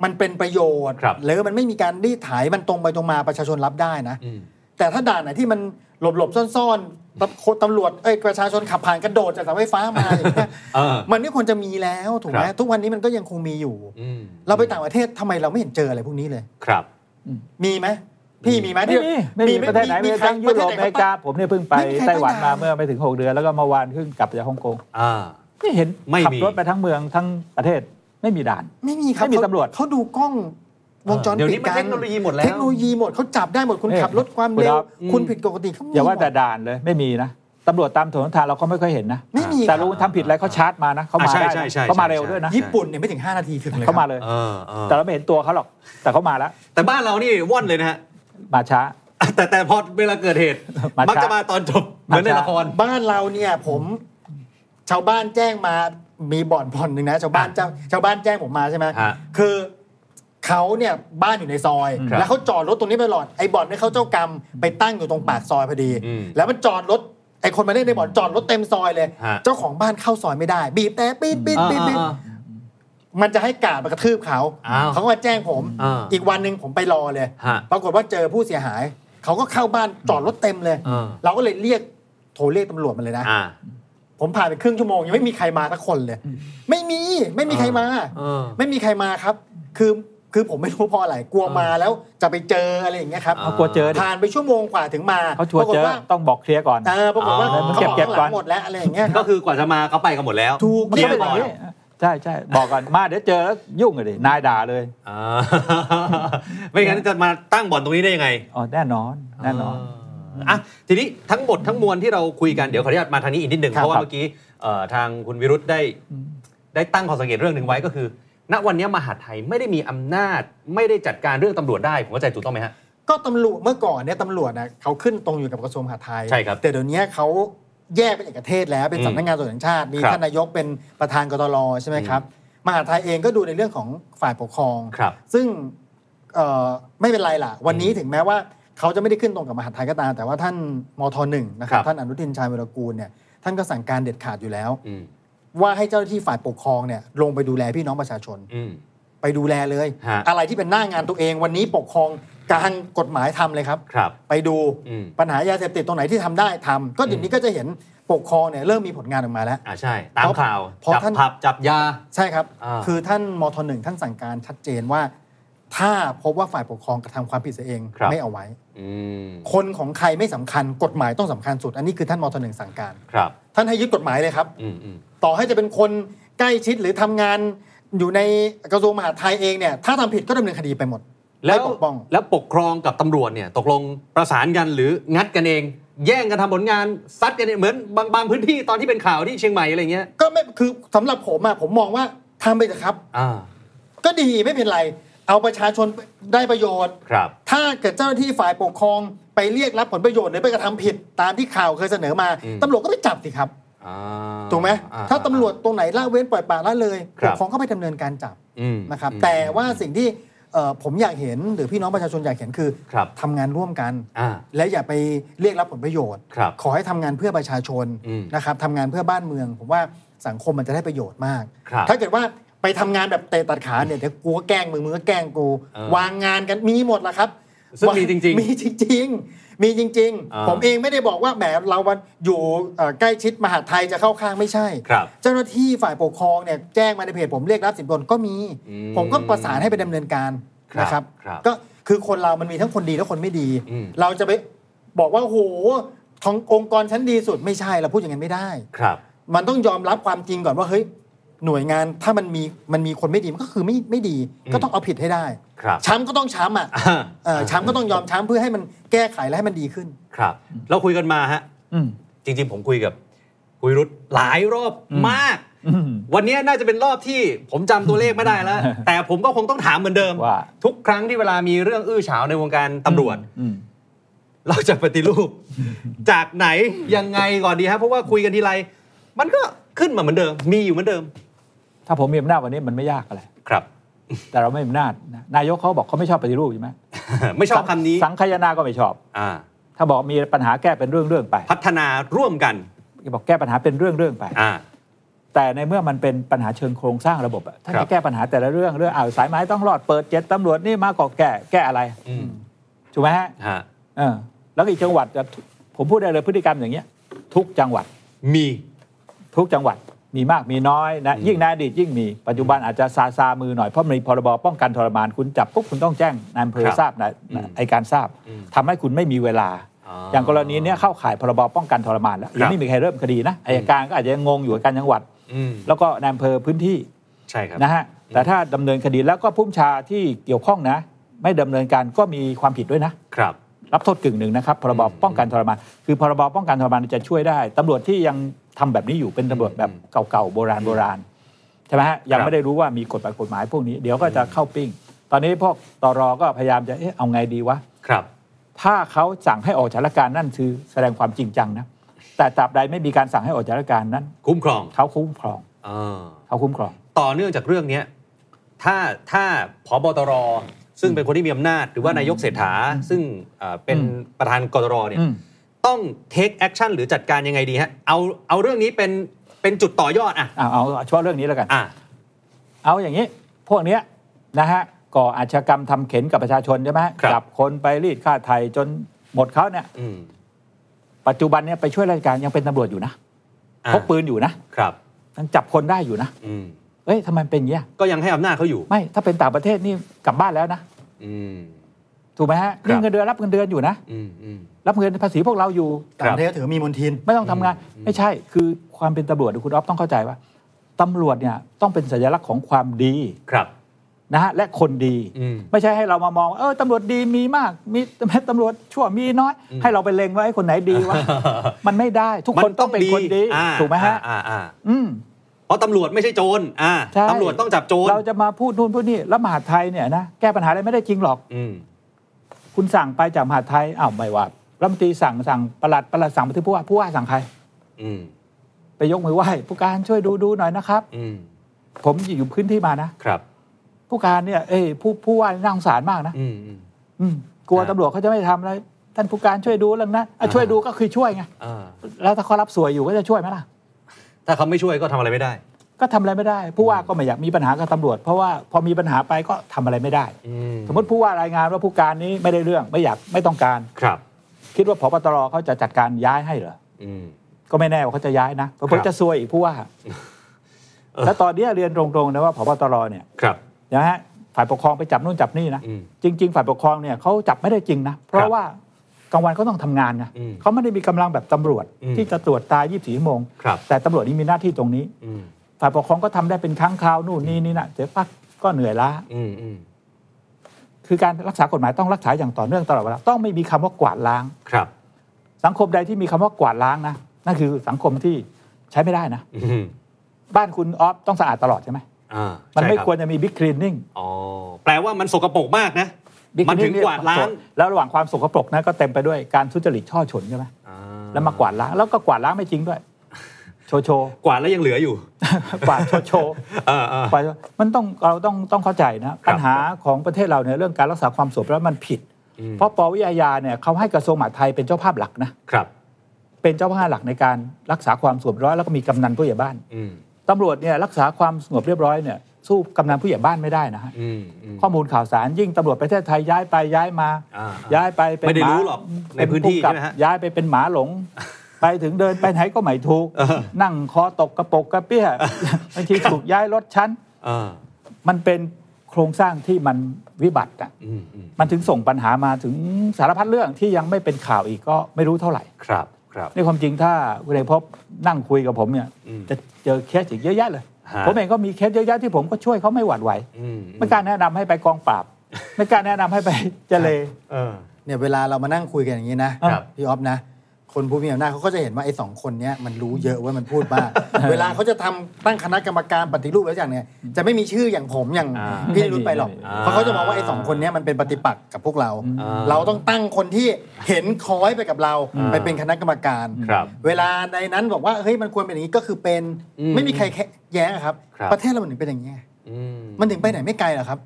มันเป็นประโยชน์
ครับ
หรือมันไม่มีการรีดไถมันตรงไปตรงมาประชาชนรับได้นะ
อืม
แต่ถ้าด่านไหนที่มันหลบหลบๆซ่อนๆตำตำรวจเอ้ยประชาชนขับผ่านกระโดดจากเสาไฟฟ้ามาอย่างเงี้ย
เออ
มันไม่ควรจะมีแล้วถูกไหม
ครับ
ทุกวันนี้มันก็ยังคงมีอยู่
อืม
เราไปต่างประเทศทำไมเราไม่เห็นเจออะไรพวกนี้เลย
ครับ
มีไหม พี่มีไหม
ไม่มีไม่มีประเทศไหนไม่มีทั้งยุโรปอเมริกาผมเนี่ยเพิ่งไป
ไม่มีใคร
ไต้หวัน
ตั้
มาง
ด่าน
เมื่อไม่ถึง 6 เดือนแล้วก็เมื่อวานเพิ่งกลับจากฮ่องกง
อ่า
ไม่เห็น
ไม่
ขั
มี
รถไปทั้งเมืองทั้งประเทศไม่มีด่าน
ไม่มีครับ
ไม่มี
เขา
ตำรวจ
เขาดูกล้องวงจร
เดี๋ยว
ปิ
นี้
ด
มัน
กัน
เทคโนโลยีหมดแล้ว
เทคโนโลยีหมดเขาจับได้หมดคุณ
เนี่ย
ขับรถความ
คุณ
เร็ว
ครับ
คุณ
อืม
ผิดปกติเขามี
อย่าว่าแต่
หมด
ด่านเลยไม่มีนะตำรวจตามถนนทางเราก็ไม่ค่อยเห็นนะ
ไม่มี
แต่
ครับ
รู้ทำผิดอะไรเขาชาร์จมานะเขามา
อ่าใช่
ได้
ใช่
นะ
ใช่
เขามา
ใช่
เร็วด้วยนะ
ญี่ปุ่นเนี่ยไม่ถึง 5 นาทีถึงเลย
เขามา
ครับ
เลย
เออเออ
แต่เราไม่เห็นตัวเขาหรอกแต่เขามาแล้ว
แต่บ้านเรานี่ว่อนเลยนะฮะ
มาช้า
แต่แต่พอเวลาเกิดเหตุ
มาช้ามั
มักจะมาตอนจบ เหมือนใน
มาช้า
ละคร
บ้านเราเนี่ยผม ชาวบ้านแจ้งมามีบ่อนบ่อนหนึ่งนะชาวบ้าน
อะ
เจ้าชาวบ้านแจ้งผมมาใช่ไหม
ฮะ
คือเขาเนี่ยบ้านอยู่ในซอย
ครับ
แล้วเขาจอดรถตรงนี้ไปหลอดไอ้บ่อนเนี่ยเขาเจ้ากรรมไปตั้งอยู่ตรงปากซอยพอดี
อืม
แล้วมันจอดรถไอ้คนมาเล่นในบ่อนจอดรถเต็มซอยเลย
ฮะ
เจ้าของบ้านเข้าซอยไม่ได้ บีบแต่ปีดปีดปีดปีด
อ่า
มันจะให้กาดมากระทืบเขา
อ้าว
เขาก็มาแจ้งผม
อ่า
อีกวันหนึ่งผมไปรอเลย
ฮะ
ปรากฏว่าเจอผู้เสียหาย เขาก็เข้าบ้านจอดรถเต็มเลย
อ่า
เราก็เลยเรียกโทรเรียกตำรวจมาเลยนะ
อ่า
ผมผ่านไปครึ่งชั่วโมงยังไม่มีใครมาสักคนเลย ไม่มีไม่มีใครมา
เออ
ไม่มีใครมาครับ คือคือผมไม่รู้เพราะอะไรกลัวมาแล้วจะไปเจออะไรอย่างเงี้ยครับ
อ่า
เขากลัวเจอดิ
ผ่านไปชั่วโมงกว่าถึงมา
เขาชวน
ปรากฏ
เจอ
ว่า
ต้องบอกเคลียร์ก่อน
เออปรากฏว่า
อ๋อ
เขาบอก
เก็บ
ข้างห
ก่
ลั
อน
งหมดแล้วอะไรอย่างเงี้ยค
ก็
รับ
คือกว่าจะมาเขาไปกันหมดแล้ว
ถูก
มัน
เรี
ก็
ย
เป็น
บ
อ
ร้
ย่าง
อย
นี้ ใช่ใช่บอกก่อนมาเดี๋ยวเจอแล้วยุ่งเลยดินายด่าเลย
อ่าไม่งั้นจะมาตั้งบ่อนตรงนี้ได้ยังไง
อ๋อแน่นอนแน่นอน
อะทีนี้ทั้งหมดทั้งมวลที่เราคุยกันเดี๋ยวขออนุญาตมาทางนี้อีกนิดหนึ่ง
ครับ
เพราะว่าเมื่อกี้เอ่อทางคุณวิรุธได้ได้ตั้งข้อสังเกตเรื่องหนึ่งไว้ก็คือ ณวันนี้มหาดไทยไม่ได้มีอำนาจ ไม่ได้จัดการเรื่องตำรวจได้ผมเข้าใจถูกต้องไหมฮะ
ก็ตำรวจเมื่อก่อนเนี่ยตำรวจนะเขาขึ้นตรงอยู่กับกระทรวงมหาดไทย
ใช่ครับ
แต่เดี๋ยวนี้เขา แยกเป็นเอกเทศแล้วเป็น
อืม
สำนักงานตำรวจแห่งชาติมี
ครับ
ท่านนายกเป็นประธานกตรใช่ไหมครับมหาดไทยเองก็ดูในเรื่องของฝ่ายปกครอง
ครับ
ซึ่งเอ่อไม่เป็นไรล่ะ วันนี้ถึงแม้ว่าเขาจะไม่ได้ขึ้นตรงกับมหาดไทยก็ตาม แต่ว่าท่านมทหนึ่งนะครับ
ครับ
ท่านอนุทินชาญวิรกูลเนี่ยท่านก็สั่งการเด็ดขาดอยู่แล้ว
อืม
ว่าให้เจ้าหน้าที่ฝ่ายปกครองเนี่ยลงไปดูแลพี่น้องประชาชน
อืม
ไปดูแลเลย
ฮะ
อะไรที่เป็นหน้างานตัวเองวันนี้ปกครอง การกฎหมายทำเลยครับ
ครับ
ไปดู
อืม
ปัญหายาเสพติดตรงไหนที่ทำได้ทำก็เดี๋ยวนี้ก็จะเห็นปกครองเนี่ยเริ่มมีผลงานออกมาแล้ว
อ่าใช่ ตามข่าว
เพราะ
จับ
ท่าน
ผับจับยา
ใช่ครับ
อ่า
คือท่านมทหนึ่งท่านสั่งการชัดเจนว่า ถ้าพบว่าฝ่ายปกครองกระทำความผิดเสียเอง
ครับ
ไม่เอาไว้
อืม
คนของใครไม่สำคัญกฎหมายต้องสำคัญสุด อันนี้คือท่านมทหนึ่งสั่งการ
ครับ
ท่านให้ยึดกฎหมายเลยครับ
อืมอืม
ต่อให้จะเป็นคนใกล้ชิดหรือทำงานอยู่ในกระทรวงมหาดไทยเองเนี่ยถ้าทำผิดก็ดำเนินคดีไปหมด
แล้ว
ไม่ปกป้อง
แล้วปกครองกับตำรวจเนี่ยตกลงประสานกันหรืองัดกันเอง แย่งกันทำผลงานซัดกันเองเหมือนบางบางพื้นที่ตอนที่เป็นข่าวที่เชียงใหม่อะไรเงี้ย
ก็ไม่คือสำหรับผมอะผมมองว่าทำไปเถอะครับ
อ่า
ก็ดีไม่เป็นไร เอาประชาชนได้ประโยชน์
ครับ
ถ้าเกิดเจ้าหน้าที่ฝ่ายปกครองไปเรียกรับผลประโยชน์หรือไปกระทำผิดตามที่ข่าวเคยเสนอมา
อืม
ตำรวจก็ไปจับสิครับ
อ่า
ถูกไหม
อ่
ถ้าตำรวจตรงไหนละเว้นปล่อยปละละเลย
ครั
ป
บ
กครองก็ไปดำเนินการจับ
อืม
นะครับ
อืม
แต่ว่าสิ่งที่เอ่อ ผมอยากเห็นหรือพี่น้องประชาชนอยากเห็นคือ
ครับ
ทำงานร่วมกัน
อ่า
และอย่าไปเรียกรับผลประโยชน์
ครับ
ขอให้ทำงานเพื่อประชาชน
อืม
นะครับทำงานเพื่อบ้านเมือง ผมว่าสังคมมันจะได้ประโยชน์มาก
ครับ
ถ้าเกิดว่าไปทำงานแบบเตะตัดขาเนี่ยเดี๋ยวกูก็แกล้งมึงมึงก็แกล้งกู
เออ
วางงานกันมีหมดแหละครับ
ซึ่งมีจริงๆ
มีจริงๆ มีจริง
อ่า
ๆผมเองไม่ได้บอกว่าแหมเราวันอยู่เอ่อใกล้ชิดมหาดไทยจะเข้าข้างไม่ใช่
ครับ
เจ้าหน้าที่ฝ่ายปกครองเนี่ยแจ้งมาในเพจผมเรียกรับสินบนก็มี
อืม
ผมก็ประสานให้ไปดำเนินการ
ครับ
นะครับ
ครับ
ก็คือคนเรามันมีทั้งคนดีและคนไม่ดี
อืม
เราจะไปบอกว่าโอ้โหทององค์กรชั้นดีสุดไม่ใช่เราพูดอย่างนั้นไม่ได้
ครับ
มันต้องยอมรับความจริงก่อนว่าเฮ้ย หน่วยงานถ้ามันมีมันมีคนไม่ดีมันก็คือไม่ไม่ดี
อืม
ก็ต้องเอาผิดให้ได้
ครับ
ช้ำก็ต้องช้ำอะ
อ่า
เออช้ำก็ต้องยอมช้ำเพื่อให้มันแก้ไขและให้มันดีขึ้น
ครับ เราคุยกันมาฮะ
อืม
จริง ๆ ผมคุยกับคุยรุธหลายรอบ
อืม
มาก
อืม
วันนี้น่าจะเป็นรอบที่ผมจำตัวเลขไม่ได้แล้ว แต่ผมก็คงต้องถามเหมือนเดิม
ว่า
ทุกครั้งที่เวลามีเรื่องอื้อฉาวในวงการตำรวจ
อืม
เราจะปฏิรูป จากไหนยังไงก่อนดีครับเพราะว่าคุยกันทีไรมันก็ขึ้นมาเหมือนเดิม มีอยู่เหมือนเดิม
ถ้าผมมีอำนาจวันนี้มันไม่ยากอะไร
ครับ
แต่เราไม่มีอำนาจนะนายกเขาบอกเขาไม่ชอบปฏิรูปใช่ไหม
ไม่ชอบคำนี้
สังคายนาก็ไม่ชอบ
อ่า
ถ้าบอกมีปัญหาแก้เป็นเรื่องเรื่องๆไป
พัฒนาร่วมกัน
บอกแก้ปัญหาเป็นเรื่องเรื่องๆไป
อ่า
แต่ในเมื่อมันเป็นปัญหาเชิงโครงสร้างระบบอะถ้า
ครั
จะ
บ
แก้ปัญหาแต่ละเรื่องเรื่องอ่าวสายไม้ต้องรอดเปิดเจ็ดตำรวจนี่มาก็แก้แก้อะไร
อืม
ถูกไหมฮะ
ฮะ
เออแล้วก็อีกจังหวัดจะผมพูดได้เลยพฤติกรรมอย่างเงี้ย ทุกจังหวัด
มี
ทุกจังหวัด มีมากมีน้อยนะ
อืม
ยิ่งในอดีตยิ่งมีปัจจุบันอาจจะซาซามือหน่อยเพราะมีพรบป้องกันทรมานคุณจับปุ๊บคุณต้องแจ้งนายอำเภอ
ครับ
ทราบนาย
อืม
ไอการทราบ
อืม
ทำให้คุณไม่มีเวลา อย่างกรณีเนี้ยเข้าข่ายพรบป้องกันทรมานแล้วยังไม่มีใครเริ่มคดีนะอายการก็อาจจะยังงงอยู่กับการจังหวัด
อืม
แล้วก็นายอำเภอพื้นที่
ใช่ครับ
นะฮะแต่ถ้าดำเนินคดีแล้วก็ผู้บัญชาที่เกี่ยวข้องนะ ไม่ดำเนินการก็มีความผิดด้วยนะ
ครับ
รับโทษกึ่งหนึ่งนะครับพรบ
อืม
ป้องกันทรมานคือพรบป้องกันทรมานจะช่วยได้ตำรวจที่ยัง ทำแบบนี้อยู่เป็นตำรวจแบบ
อืม
เก่าๆโบราณโบราณใช่ไหมฮะยัง
ครับ
ไม่ได้รู้ว่ามีกฎหมายกฎหมายพวกนี้ เดี๋ยวก็จะเข้าปิ้ง ตอนนี้พวกตรก็พยายามจะเอ๊ะเอาไงดีวะ
ครับ
ถ้าเขาสั่งให้ออกจากราชการนั่นคือแสดงความจริงจังนะแต่ตราบใดไม่มีการสั่งให้ออกจากราชการนั้น
คุ้มครอง
เขาคุ้มครอง
อ่า
เขาคุ้มครอง
ต่อเนื่องจากเรื่องเนี้ยถ้าถ้าพบตรซึ่งเป็นคนที่มีอำนาจ หรือว่านายกเศรษฐาซึ่งเอ่อเป็น
อืม
ประธานกตรเนี่ย
อืม
ต้อง take action หรือจัดการยังไงดีฮะเอาเอาเรื่องนี้เป็นเป็นจุดต่อยอดอะ
เอาเอาเอาเฉพาะเรื่องนี้แล้วกัน
อะ
เอาอย่างนี้ พวกเนี้ยนะฮะก่ออาชญากรรมทำเข็นกับประชาชนใช่ไหม
ครับ
จับคนไปรีดค่าไทยจนหมดเขาเนี่ย
อืม
ปัจจุบันเนี่ยไปช่วยราชการยังเป็นตำรวจอยู่นะ
อะ
พกปืนอยู่นะครับยังจับคนได้อยู่นะ
อืม
เอ้ยทำไมเป็นอย่างเงี้ย
ก็ยังให้อำนาจเขาอยู่
ไม่ ถ้าเป็นต่างประเทศนี่กลับบ้านแล้วนะ
อืม
ถูกไหมฮะ
ครับ
นี่เงินเดือนรับเงินเดือนอยู่นะ
อืมอืม
รับเงินภาษีพวกเราอยู่
ต่างประเทศก็ถือว่ามีมนทิน
ไม่ต้องทำงาน
อืม
ไม่ใช่คือความเป็นตำรวจคุณอ๊อฟต้องเข้าใจว่าตำรวจเนี่ยต้องเป็นสัญลักษณ์ของความดี
ครับ
นะฮะและคนดี
อืม
ไม่ใช่ให้เรามามองว่าเออตำรวจดีมีมากมีตำรวจชั่วมีน้อย
อืม
ให้เราไปเล็งว่าไอ้คนไหนดีวะมันไม่ได้ทุกคนต้องเป็นคนดี
อ่า
ถูกไหมฮะ
อ่าอ่า
อืม
เพราะตำรวจไม่ใช่โจรอ่า
ใช่
ตำรวจต้องจับโจร
เราจะมาพูดนู่นพูดนี่แล้วมหาดไทยเนี่ยนะแก้ปัญหาอะไรไม่ได้จริงหรอก
อืม
คุณสั่งไปจากมหาดไทยอ้าวไม่ว่ารัฐมนตรีสั่งสั่งประหลัดประหลัดสั่งไปที่ผู้ว่าผู้ว่าสั่งใคร
อืม
ไปยกมือไหว้ผู้การช่วยดูดูหน่อยนะครับ
อืม
ผมอยู่พื้นที่มานะครับ ผู้การเนี่ยเอ้ยผู้ผู้ว่าน่าสงสารมากนะ
อืมอืม
อืมกลัว
ครับ
ตำรวจเขาจะไม่ทำอะไรท่านผู้การช่วยดูเรื่องนั้นอะช่วยดูก็คือช่วยไง
อ่า
แล้วถ้าเขารับสวยอยู่ก็จะช่วยไหมล่ะ
ถ้าเขาไม่ช่วยก็ทำอะไรไม่ได้
ก็ทำอะไรไม่ได้ ผู้ว่าก็ไม่อยากมีปัญหากับตำรวจ เพราะว่าพอมีปัญหาไปก็ทำอะไรไม่ได้
อื
สมมติผู้ว่ารายงานว่าผู้การนี้ไม่ได้เรื่องไม่อยากไม่ต้องการ
ครับ
คิดว่าพบตรเขาจะจัดการย้ายให้เหรอ
อืม
ก็ไม่แน่ว่าเขาจะย้ายนะเพราะ
ครับ
จะซวยอีกผู้ว่า
เออ
แล้วตอนเนี้ยเรียนตรงๆนะว่าพบตรเนี่ย
ครับ
นะฮะฝ่ายปกครองไปจับนู่นจับนี่นะ
อืม
จริง ๆ ฝ่ายปกครองเนี่ยเขาจับไม่ได้จริงนะเพ
ครั
ราะ
บ
ว่ากลางวันเขาต้องทำงานไง
อืม
เขาไม่ได้มีกำลังแบบตำรวจ
อืม
ที่จะตรวจตา 24 ชั่วโมง
ครับ
แต่ตำรวจนี่มีหน้าที่ตรงนี้
อืม
ฝ่ายปกครองก็ทำได้เป็นครั้งคราวนู่นนี่นี่นะเดี๋ยวปักก็เหนื่อยล้า
อืมอืม
คือการรักษากฎหมายต้องรักษาอย่างต่อเนื่องตลอดเวลาต้องไม่มีคำว่ากวาดล้าง
ครับ
สังคมใดที่มีคำว่ากวาดล้างนะนั่นคือสังคมที่ใช้ไม่ได้นะ
อืม
บ้านคุณออฟต้องสะอาดตลอดใช่ไหม
อ่า
มัน
ใช่
ไม่
รับ
ควรจะมีบิ๊กคลีนนิ่ง
อ๋อแปลว่ามันสกปรกมากนะ
บิ๊
มันถึง
ค
กวาดล้าง
แล้วระหว่างความสกปรกนั้นก็เต็มไปด้วยการทุจริตช่อฉนใช่ไหม
อ่า
แล้วมากวาดล้างแล้วก็กวาดล้างไม่จริงด้วย โชว์โชว์
กวาดแล้วยังเหลืออยู่
กวาดโชว์โชว์
เออเออ
กวาดมันต้องเราต้องต้องเข้าใจนะปัญหาของประเทศเราเนี่ยเรื่องการรักษาความสงบแล้วมันผิด
อืม
เพราะปวิทยาเนี่ยเขาให้กระทรวงมหาดไทยเป็นเจ้าภาพหลักนะครับ เป็นเจ้าภาพหลักในการรักษาความสงบเรียบร้อยแล้วก็มีกำนันผู้ใหญ่บ้าน
อืม
ตำรวจเนี่ยรักษาความสงบเรียบร้อยเนี่ยสู้กำนันผู้ใหญ่บ้านไม่ได้นะฮะ
อืมอืม
ข้อมูลข่าวสารยิ่งตำรวจประเทศไทยย้ายไปย้ายมา
อ่า
ย้ายไปเป็น
ไม่ได้
หา
รู้หรอกในพื้นที่
เป็ผู้กำกับ
ใช่ไหมฮะ
ย้ายไปเป็นหมาหลง ไปถึงเดินไปไหนก็ไม่ถูก
เออ
นั่งคอตกกระปกกระเปี้ยบางทีถูกย้ายรถชั้น
เออ
มันเป็นโครงสร้างที่มันวิบัติอะ
อืมอืม
มันถึงส่งปัญหามาถึงสารพัดเรื่องที่ยังไม่เป็นข่าวอีกก็ไม่รู้เท่าไหร่
ครับครับ
ในความจริงถ้าคุณเอกพบนั่งคุยกับผมเนี่ย
อืม
จะเจอเคสอีกเยอะแยะเลย
ฮะ
ผมเองก็มีเคสเยอะแยะที่ผมก็ช่วยเขาไม่หวั่นไหว
อืม
ไม่กล้าแนะนำให้ไปกองปราบ ไม่กล้าแนะนำให้ไปเจเล
เออ
เนี่ยเวลาเรามานั่งคุยกันอย่างนี้นะครับพี่ออฟนะ คนผู้มีอำนาจเขาก็จะเห็นว่าไอ้สองคนเนี้ยมันรู้เยอะว่ามันพูดบ้างเวลาเขาจะทำตั้งคณะกรรมการปฏิรูปอะไรอย่างเนี้ยจะไม่มีชื่ออย่างผมอย่าง
อ่า
พี่นิรุตไปหรอก
อ่า
เพราะเขาจะมองว่าไอ้สองคนเนี้ยมันเป็นปฏิปักษ์กับพวกเรา
อ่า
เราต้องตั้งคนที่เห็นคล้อยไปกับเรา
อ่า
ไปเป็นคณะกรรมการ
ครับ
เวลาในนั้นบอกว่าเฮ้ยมันควรเป็นอย่างนี้ก็คือเป็น
อืม
ไม่มีใครแย้งอะครับ
ครับ
ประเทศเรามันถึงเป็นอย่างนี้ไง
อืม
มันถึงไปไหนไม่ไกลหรอกครับ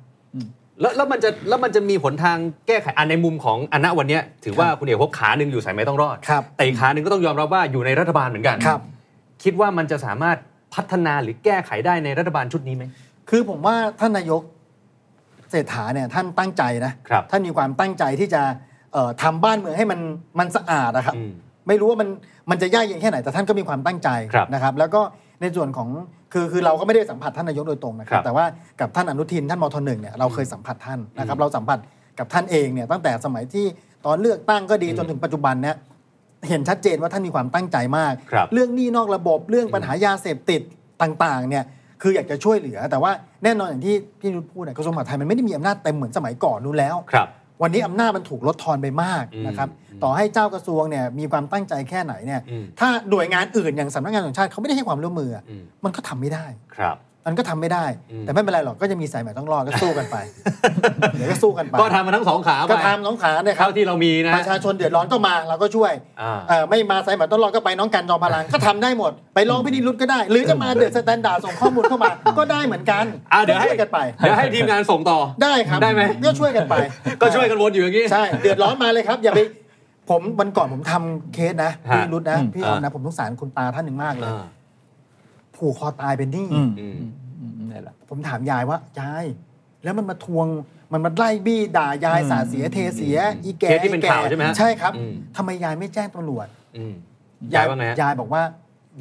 แล้วแล้วมันจะแล้วมันจะมีหนทางแก้ไขอันในมุมของอันณวันเนี้ยถือว่าคุณเอกพบขาหนึ่งอยู่สายไหมต้องรอด
ครับ
แต่อีกขาหนึ่งก็ต้องยอมรับว่าอยู่ในรัฐบาลเหมือนกัน
ครับ
คิดว่ามันจะสามารถพัฒนาหรือแก้ไขได้ในรัฐบาลชุดนี้ไหม
คือผมว่าท่านนายกเศรษฐาเนี่ยท่านตั้งใจนะครับ ท่านมีความตั้งใจที่จะเอ่อทำบ้านเมืองให้มันมันสะอาดนะครับ
อืม
ไม่รู้ว่ามันมันจะยากเย็นแค่ไหนแต่ท่านก็มีความตั้งใจ
ครับ
นะครับ แล้วก็ในส่วนของ คือคือเราก็ไม่ได้สัมผัสท่านนายกโดยตรงนะครั
ครับบ
แต่ว่ากับท่านอนุทินท่านมทหนึ่งเนี่ยเราเคยสัมผัสท่านนะครับ
อืม
เราสัมผัสกับท่านเองเนี่ยตั้งแต่สมัยที่ตอนเลือกตั้งก็ดี
อืม
จนถึงปัจจุบันเนี่ยเห็นชัดเจนว่าท่านมีความตั้งใจมาก
ครับ
เรื่องหนี้นอกระบบเรื่องปัญหายาเสพติดต่างๆเนี่ยคืออยากจะช่วยเหลือ แต่ว่าแน่นอนอย่างที่พี่นุชพูดเนี่ยกระทรวงมหาดไทยมันไม่ได้มีอำนาจเต็มเหมือนสมัยก่อนนู้นแล้ว
ครับ
วันนี้อำนาจมันถูกลดทอนไปมาก
อืม
นะครับ
อืม
ต่อให้เจ้ากระทรวงเนี่ยมีความตั้งใจแค่ไหนเนี่ย
อืม
ถ้าหน่วยงานอื่นอย่างสำนักงานตำรวจแห่งชาติเขาไม่ได้ให้ความร่วมมืออะ
อืม
มันก็ทำไม่ได้
ครับ
มันก็ทำไม่ได้
อืม
แต่ไม่เป็นไรหรอกก็จะมีสายใหม่ต้องรอดก็สู้กันไปเดี๋ยวก็สู้กันไป
ก็ทำมาทั้งสองขาไป
ก็ทำน้องขาเนี่ยครั
เท่า
บ
ที่เรามีนะ
ประชาชนเดือดร้อนก็มาเราก็ช่วย
อ่า
เอ่อไม่มาสายใหม่ต้องรอดก็ไปน้องกันจอมพลังก็ทำได้หมด ไปร้องพินิรุตก็ได้ หรือจะมา The Standard ส่งข้อมูลเข้ามาก็ได้เหมือนกัน
อะเดี๋ยวให้
ก็ช่วยกันไป
เดี๋ยวให้ทีมงานส่งต่อ
ได้ครับ
ได้ไหม
ก็ช่วยกันไป
ก็ช่วยกันวนอยู่อย่างนี้
ใช่เดือดร้อนมาเลยครับอย่าไปผมวันก่อนผมทำเคสนะ
ฮะ
พี่รุดนะ
อืม
พี่ออมนะผมสงสารคุณตาท่านหนึ่งมากเลย
อ่า
ผูกคอตายเป็นหนี้
อืม
อืม
อืมนี่แหละ
ผมถามยายว่ายาย แล้วมันมาทวงมันมาไล่บี้ด่ายาย
อืม
สาเสียเทเสีย อีแก่
เคสที่เป็น
อีแก่
ข่าวใช่ไหมฮะ
ใช่ครับ
อืม
ทำไมยายไม่แจ้งตำรวจ
อืมยายว่าไงฮะ
ยายบอกว่า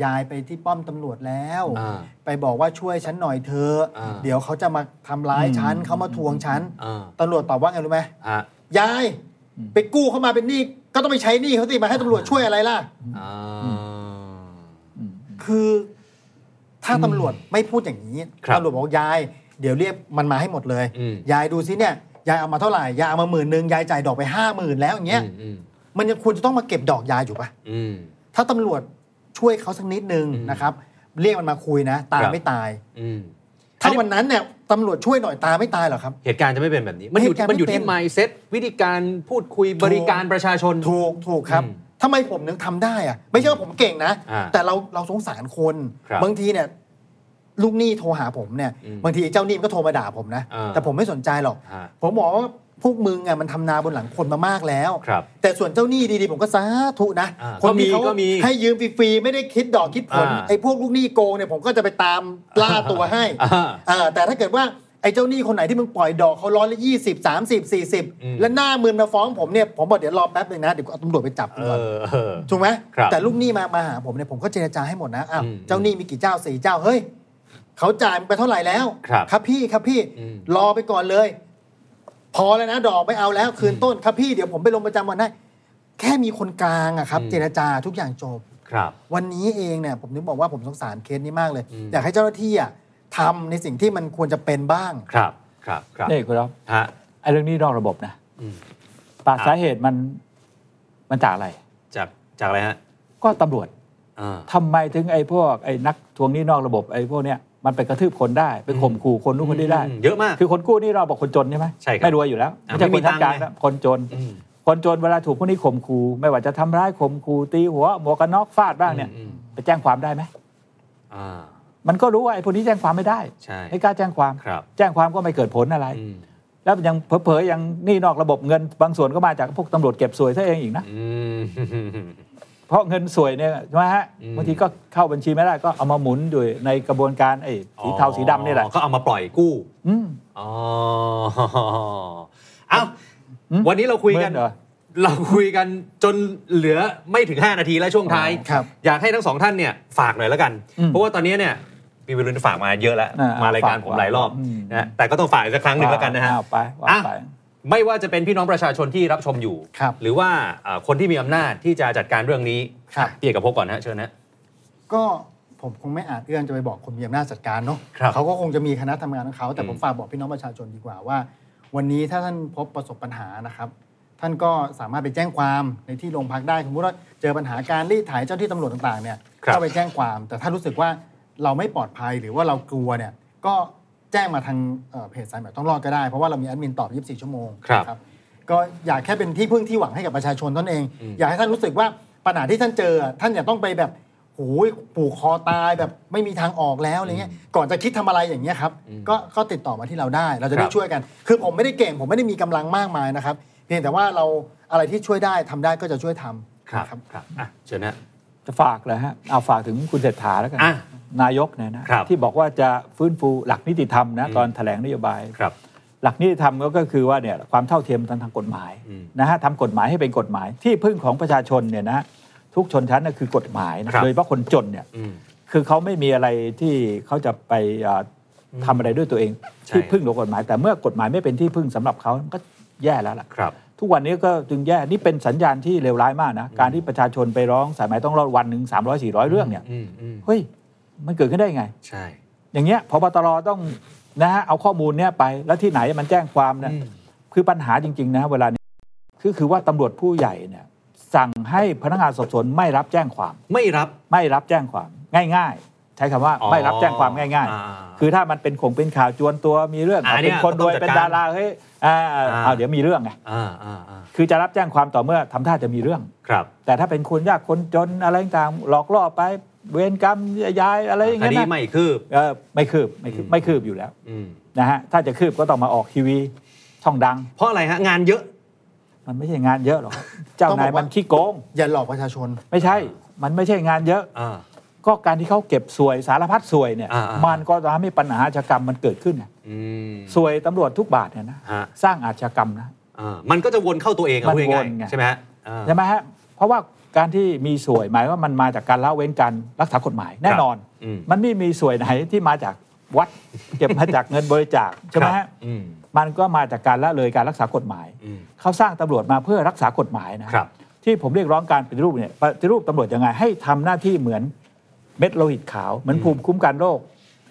ยายไปที่ป้อมตำรวจแล้ว
อ่า
ไปบอกว่าช่วยฉันหน่อยเธอะ
อ่า
เดี๋ยวเขาจะมาทำร้ายฉัน
อืม
เขามาทวงฉัน
อ่า
ตำรวจตอบว่าไงรู้ไหม
ฮะ
ยายไปกู้เข้ามาเป็นหนี้ก็ต้องไปใช้หนี้เขาสิมาให้ตำรวจช่วยอะไรล่ะ
อ่า
อืม
คือ ถ้าตำรวจไม่พูดอย่างนี้
ครับ
ตำรวจบอกยาย เดี๋ยวเรียกมันมาให้หมดเลย
อืม
ยายดูซิเนี่ยยายเอามาเท่าไหร่ยายเอามาหมื่นหนึ่งยายจ่ายดอกไปห้าหมื่นแล้วอย่างเงี้ย
อืม
มันยังควรจะต้องมาเก็บดอกยายอยู่ปะ
อืม
ถ้าตำรวจช่วยเขาสักนิดนึง
อืม
นะครับ เรียกมันมาคุยนะ ตา
ครับ
ไม่ตาย
อืม
ถ้าวันนั้นเนี่ยตำรวจช่วยหน่อยตาไม่ตายหรอครับ
เหตุการณ์จะไม่เป็นแบบนี้ มันอยู่
เหตุการณ์
มันอยู่
ไม่
ที่
เป็น
mindset วิธีการพูดคุยบริการประชาชน
ถูกถูกครับ
อืม
ทำไมผมนึกทำได้อะไม่ใช่ว่าผมเก่งนะ
อ่า
แต่เราเราสงสารคน
ครับ
บางทีเนี่ยลูกหนี้โทรหาผมเนี่ย
อืม
บางทีไอ้เจ้าหนี้มันก็โทรมาด่าผมนะ
อ่า
แต่ผมไม่สนใจหรอก
ฮะ
ผมบอกว่าพวกมึงอะมันทำนาบนหลังคนมามากแล้ว
ครับ
แต่ส่วนเจ้าหนี้ดีๆ ผมก็สาธุนะ
อ่า
คนที่เขา
ก็มี
ให้ยืมฟรีๆ ไม่ได้คิดดอกคิดผล
อ่า
ไอ้พวกลูกหนี้โกงเนี่ยผมก็จะไปตามล่าตัวให้
อ่า
เออแต่ถ้าเกิดว่า ไอ้เจ้าหนี้คนไหนที่มึงปล่อยดอกเขาร้อยละยี่สิบสามสิบสี่สิบ
อืม
แล้วหน้ามือมาฟ้องผมเนี่ยผมบอกเดี๋ยวรอแป๊บหนึงนะเดี๋ยวเอาตำรวจไปจับ
เอ
ก่อน
อเออ
ถูกไหม
ครับ
แต่ลูกหนี้มามาหาผมเนี่ยผมก็เจรจาให้หมดนะอ้าว
อืม
เจ้าหนี้มีกี่เจ้าสี่เจ้าเฮ้ยเขาจ่ายไปเท่าไหร่แล้ว
ครับ
ครับพี่ครับพี่
อืม
รอไปก่อนเลย พอแล้วนะดอกไม่เอาแล้วคืนต้นครับพี่เดี๋ยวผมไปลงประจำวันได้แค่มีคนกลางอะครับ
อืม
เจรจาทุกอย่างจบ
ครับ
วันนี้เองเนี่ยผมนึกบอกว่าผมสงสารเคสนี้มากเลย
อืม
อยากให้เจ้าหน้าที่อะ ทำในสิ่งที่มันควรจะเป็นบ้าง
ครับ ครับ ครับ
นี่คุณรับ
ฮะ
ไอ้เรื่องนี้นอกระบบนะ
อืม
ป่า
อะ
สาเหตุมันมันจากอะไร
จากจากอะไรฮะ
ก็ตำรวจ
อ่า
ทำไมถึงไอ้พวกไอ้นักทวงหนี้นอกระบบไอ้พวกเนี้ยมันไปกระทืบคนได้ไปข่มขู่คนนู้นคนนี้ได้
อืมเยอะมาก
คือคนกู้นี่เราบอกคนจนใช่ไหม
ใช่ครับ
ไม่รวยอยู่แล้ว
อะ
ไม่ใช่
ไม่
ค
มี
นทำการ
ตังค์ไง
นะคนจน
อืม
คนจนเวลาถูกพวกนี้ข่มขู่ไม่ว่าจะทำร้ายข่มขู่ตีหัวหมวกกันน็อกฟาดบ้างเนี่ย
อืม
ไปแจ้งความได้ไหม
อ่า
มันก็รู้ว่าไอ้พวกนี้แจ้งความไม่ได้
ใช่
ไม่กล้าแจ้งความ
ครับ
แจ้งความก็ไม่เกิดผลอะไร
อืม
แล้วยังเผลอๆยังหนี่นอกระบบเงินบางส่วนก็มาจากพวกตำรวจเก็บสวยซะเองอีกนะ
อืม
เพราะเงินสวยเนี่ยใช่ไหมฮะ
อืม
บางทีก็เข้าบัญชีไม่ได้ก็เอามาหมุนอยู่ในกระบวนการไอ้สีเทาสีดำนี่แหละ
อ๋อก็เอามาปล่อยกู้
อืม
อ๋อเอ้า
อืม
วันนี้เราคุยกัน
เมินเหรอ
เราคุยกันจนเหลือไม่ถึง 5 นาทีแล้วช่วงท้าย
ครับ
อยากให้ทั้งสองท่านเนี่ยฝากหน่อยแล้วกัน
อืม
เพราะว่าตอนนี้เนี่ย พี่วิรุณฝากมาเยอะแล้ว
อ่ามา
รายการ
ฝาก
ผมหลายรอบ
อืม
นะแต่ก็ต้องฝากอีกสักครั้งหนึ่งแล้วกันนะฮะ
เอาไปว่า
อะ
ไป
ไม่ว่าจะเป็นพี่น้องประชาชนที่รับชมอยู่
ครับ
หรือว่าอ่าคนที่มีอำนาจที่จะจัดการเรื่องนี้
ครับ
พี่เอกภพก่อนนะเชิญนะ
ก็ผมคงไม่อาจเอื้อนจะไปบอกคนมีอำนาจจัดการเนาะ
ครับ
เขาก็คงจะมีคณะทำงานของเขาแต่
อืม
ผมฝากบอกพี่น้องประชาชนดีกว่าว่า วันนี้ถ้าท่านพบประสบปัญหานะครับ ท่านก็สามารถไปแจ้งความในที่โรงพักได้สมมติว่าเจอปัญหาการรีดไถเจ้าที่ตำรวจต่างๆเนี่ย
ครับ
ก็ไปแจ้งความ แต่ถ้ารู้สึกว่า เราไม่ปลอดภัยหรือว่าเรากลัวเนี่ยก็แจ้งมาทางเอ่อเพจสายแบบต้องรอดก็ได้ เพราะว่าเรามีแอดมินตอบ 24 ชั่วโมง
ครับ
นะก็อยากแค่เป็นที่พึ่งที่หวังให้กับประชาชนตนเอง
อืม
อยากให้ท่านรู้สึกว่าปัญหาที่ท่านเจออะท่านอย่าต้องไปแบบโอ้ยผูกคอตายแบบไม่มีทางออกแล้วอะไรเงี้ยก่อนจะคิดทำอะไรอย่างเงี้ยครับ
อืม
ก็ก็ติดต่อมาที่เราได้ เราจะ
ค
ได้
รับ
ช่วยกัน คือผมไม่ได้เก่ง ผมไม่ได้มีกำลังมากมายนะครับ เพียงแต่ว่าเราอะไรที่ช่วยได้ทำได้ก็จะช่วยทำ
ครับ
นะครับ
ครับอะเชิญนะ
จะฝากเลยฮะเอาฝากถึงคุณเศรษฐาแล้วกัน
อะ
นายกเนี่ยนะครับ ที่บอกว่าจะฟื้นฟูหลักนิติธรรมนะ
อืม
ตอนแถลงนโยบาย
ครับ
หลักนิติธรรมก็คือว่าเนี่ยความเท่าเทียมทางทางกฎหมาย
อืม
นะฮะทำกฎหมายให้เป็นกฎหมายที่พึ่งของประชาชนเนี่ยนะทุกชนชั้นน่ะคือกฎหมายนะครับ โดยเฉพาะคนจนเนี่ย
อืม
คือเขาไม่มีอะไรที่เขาจะไปอ่าทำอะไรด้วยตัวเอง
ใช่
ที่พึ่งของกฎหมาย แต่เมื่อกฎหมายไม่เป็นที่พึ่งสำหรับเขามันก็แย่แล้วล่ะ
ครับ
ทุกวันนี้ก็จึงแย่ นี่เป็นสัญญาณที่เลวร้ายมากนะ การที่ประชาชนไปร้องสายไหมต้องรอดวันหนึ่งสามร้อยสี่ร้อยเรื่องเนี่ย
อืมอืม
เฮ้ย มันเกิดขึ้นได้ไง
ใช่
อย่างเงี้ยพบตรต้องนะฮะเอาข้อมูลเนี้ยไปแล้วที่ไหนมันแจ้งความเนี่ย
อืม
คือปัญหาจริง ๆ นะ เวลานี้คือคือว่าตำรวจผู้ใหญ่เนี่ย สั่งให้พนักงานสอบสวนไม่รับแจ้งความ
ไม่รับ
ไม่รับแจ้งความง่าย ๆ ใช้คำว่า
อ๋อ
ไม่รับแจ้งความง่าย
อ่า
ๆคือถ้ามันเป็นคงเป็นข่าวจวนตัวมีเรื่อง
อ่า
เป็นคน
เนี่ย
รวย
ต้องจัด
เป็น
การ
ดาราเฮ้ยอ่า
อ่า
เอาเดี๋ยวมีเรื่องไง
อ่าอ่าอ่า
คือจะรับแจ้งความต่อเมื่อทำท่าจะมีเรื่อง
ครับ
แต่ถ้าเป็นคนยากคนจนอะไรต่างๆหลอกล่อไป เวรกรรมย้ายอะไรอย่าง
ค
เงี้ย
ดี
นะ
ไม่คืบ
เออไม่คืบไม่คืบ
อืม
ไม่คืบอยู่แล้ว
อืม
นะฮะถ้าจะคืบก็ต้องมาออกทีวีช่องดัง
เพราะอะไรฮะงานเยอะ
มันไม่ใช่งานเยอะหรอกเจ้านายมันขี้โกง
อย่าหลอกประชาชน
ไม่ใช่ มันไม่ใช่งานเยอะ
อ่า
ก็การที่เขาเก็บสวยสารพัดสวยเนี่ย
อ่าอ่า
มันก็ทำให้ปัญหาอาชญากรรมมันเกิดขึ้นน่ะ
อืม
สวยตำรวจทุกบาทเนี่ยนะ
ฮะ
สร้างอาชญากรรมนะ
อ่ามันก็จะวนเข้าตัวเองอะ
มัน
พูดง่าย
วนไง
ๆใช่ไหมฮะอ่า
ใช่ไหมฮะเพราะว่า การที่มีสวยหมายว่ามันมาจากการละเว้นการรักษากฎหมายแน่นอน
อืม
มันไม่มีสวยไหนที่มาจากวัด เก็บมาจากเงินบริจาคใช่ไหม
ครั
ฮะ
บอืม
มันก็มาจากการละเลยการรักษากฎหมาย
อืม
เขาสร้างตำรวจมาเพื่อรักษากฎหมายนะ ครับ ที่ผมเรียกร้องการปฏิรูปเนี่ยปฏิรูปตำรวจยังไงให้ทำหน้าที่เหมือนเม็ดโลหิตขาว เหมือน
อืม
ภูมิคุ้มกันโรค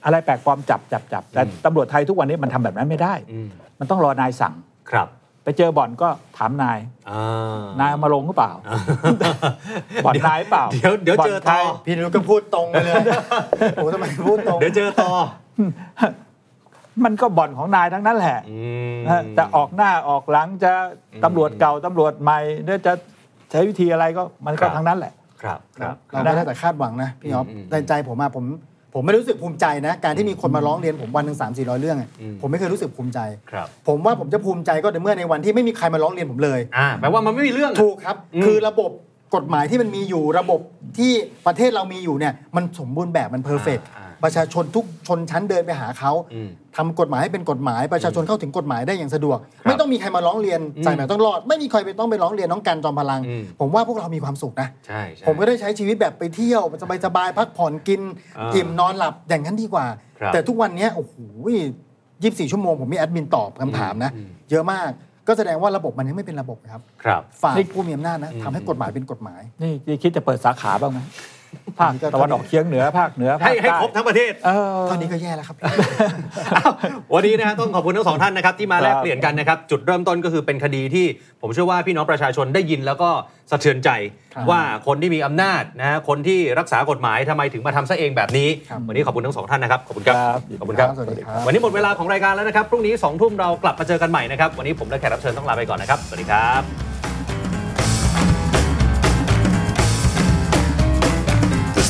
อะไรแปลกปลอมจับจับจับแต่
อืม
ตำรวจไทยทุกวันนี้มันทำแบบนั้นไม่ได้
อืม
มันต้องรอนายสั่ง
ครับ
ไปเจอบ่อนก็ถามนาย
อ่านา
ยเอามาลงหรือเปล่าบ่อนนายหรือเปล่า
เดี๋ยวเดี๋ยวเจอ
บ่นใค
ต่
ร
อ
พี่นุ้ก็พูดตรงไปเลยโอ้ทำไมพูดตรง
เดี๋ยวเจอต่อ
มันก็บ่อนของนายทั้งนั้นแหละ
อืม
นะจะออกหน้าออกหลังจะ
อืม
ตำรวจเก่าตำรวจใหม่หรือจะใช้วิธีอะไรก็มันก็
ครับ
ทั้งนั้นแหละ
ครับ ครับ
เราไม่ได้แต่คาดหวังนะพี่อ๊อฟ
อืมอืม
แต่ใจผมอะผม ผมไม่ได้รู้สึกภูมิใจนะ การที่มีคนมาร้องเรียนผมวันหนึ่งสามสี่ร้อยเรื่องอะ
อืม
ผมไม่เคยรู้สึกภูมิใจ
ครับ
ผมว่าผมจะภูมิใจก็ในเมื่อในวันที่ไม่มีใครมาร้องเรียนผมเลย
อ่าแปลว่ามันไม่มีเรื่องอะ
ถูกครับ
อืม
คือระบบกฎหมายที่มันมีอยู่ระบบที่ประเทศเรามีอยู่เนี่ย มันสมบูรณ์แบบมันเพอร์เฟก
อ่า
ประชาชนทุกชนชั้นเดินไปหาเขา
อืม
ทำกฎหมายให้เป็นกฎหมายประชาชนเข้าถึงกฎหมายได้อย่างสะดวก
ครับ
ไม่ต้องมีใครมาร้องเรียน
อืม
สายไหมต้องรอด ไม่มีใครไปต้องไปร้องเรียนน้องกันจอมพลัง
อืม
ผมว่าพวกเรามีความสุขนะ
ใช่ใช่
ผมก็ได้ใช้ชีวิตแบบไปเที่ยวสบายๆพักผ่อนกิน
อ่า
อิ่มนอนหลับอย่างนั้นดีกว่า
ครับ
แต่ทุกวันเนี้ยโอ้โหยี่สิบสี่ชั่วโมงผมมีแอดมินตอบคำถามนะ
อืม
เยอะมากก็แสดงว่าระบบมันยังไม่เป็นระบบนะครับ
ครับ
ฝาก
นี่
ผู้มีอำนาจนะ
อืม
ทำให้กฎหมายเป็นกฎหมาย
นี่นี่คิดจะเปิดสาขาบ้างไหมภาคตะวันออกเฉียงเหนือภาคเหนือภา
ให้
ค
ให้
ใต้
ครบทั้งประเทศ
เออ
ตอนนี้ก็แย่แล้วครับ
อ้าววันนี้นะฮะต้องขอบคุณทั้งสองท่านนะครับที่มา
ครับ
แลกเปลี่ยนกันนะครับจุดเริ่มต้นก็คือเป็นคดีที่ผมเชื่อว่าพี่น้องประชาชนได้ยินแล้วก็สะเทือนใจ
ครับ
ว่าคนที่มีอำนาจนะฮะคนที่รักษากฎหมายทำไมถึงมาทำซะเองแบบนี้
ครับ
วันนี้ขอบคุณทั้งสองท่านนะครับขอบคุณครับ
ครับ
ขอบคุณครับ
สวัสดีครับ
วันนี้หมดเวลาของรายการแล้วนะครับพรุ่งนี้2องทุ่มเรากลับมาเจอกันใหม่นะครับวันนี้ผมและแขกรับเชิญต้องลาไปก่อนนะครับสวัสดีครับ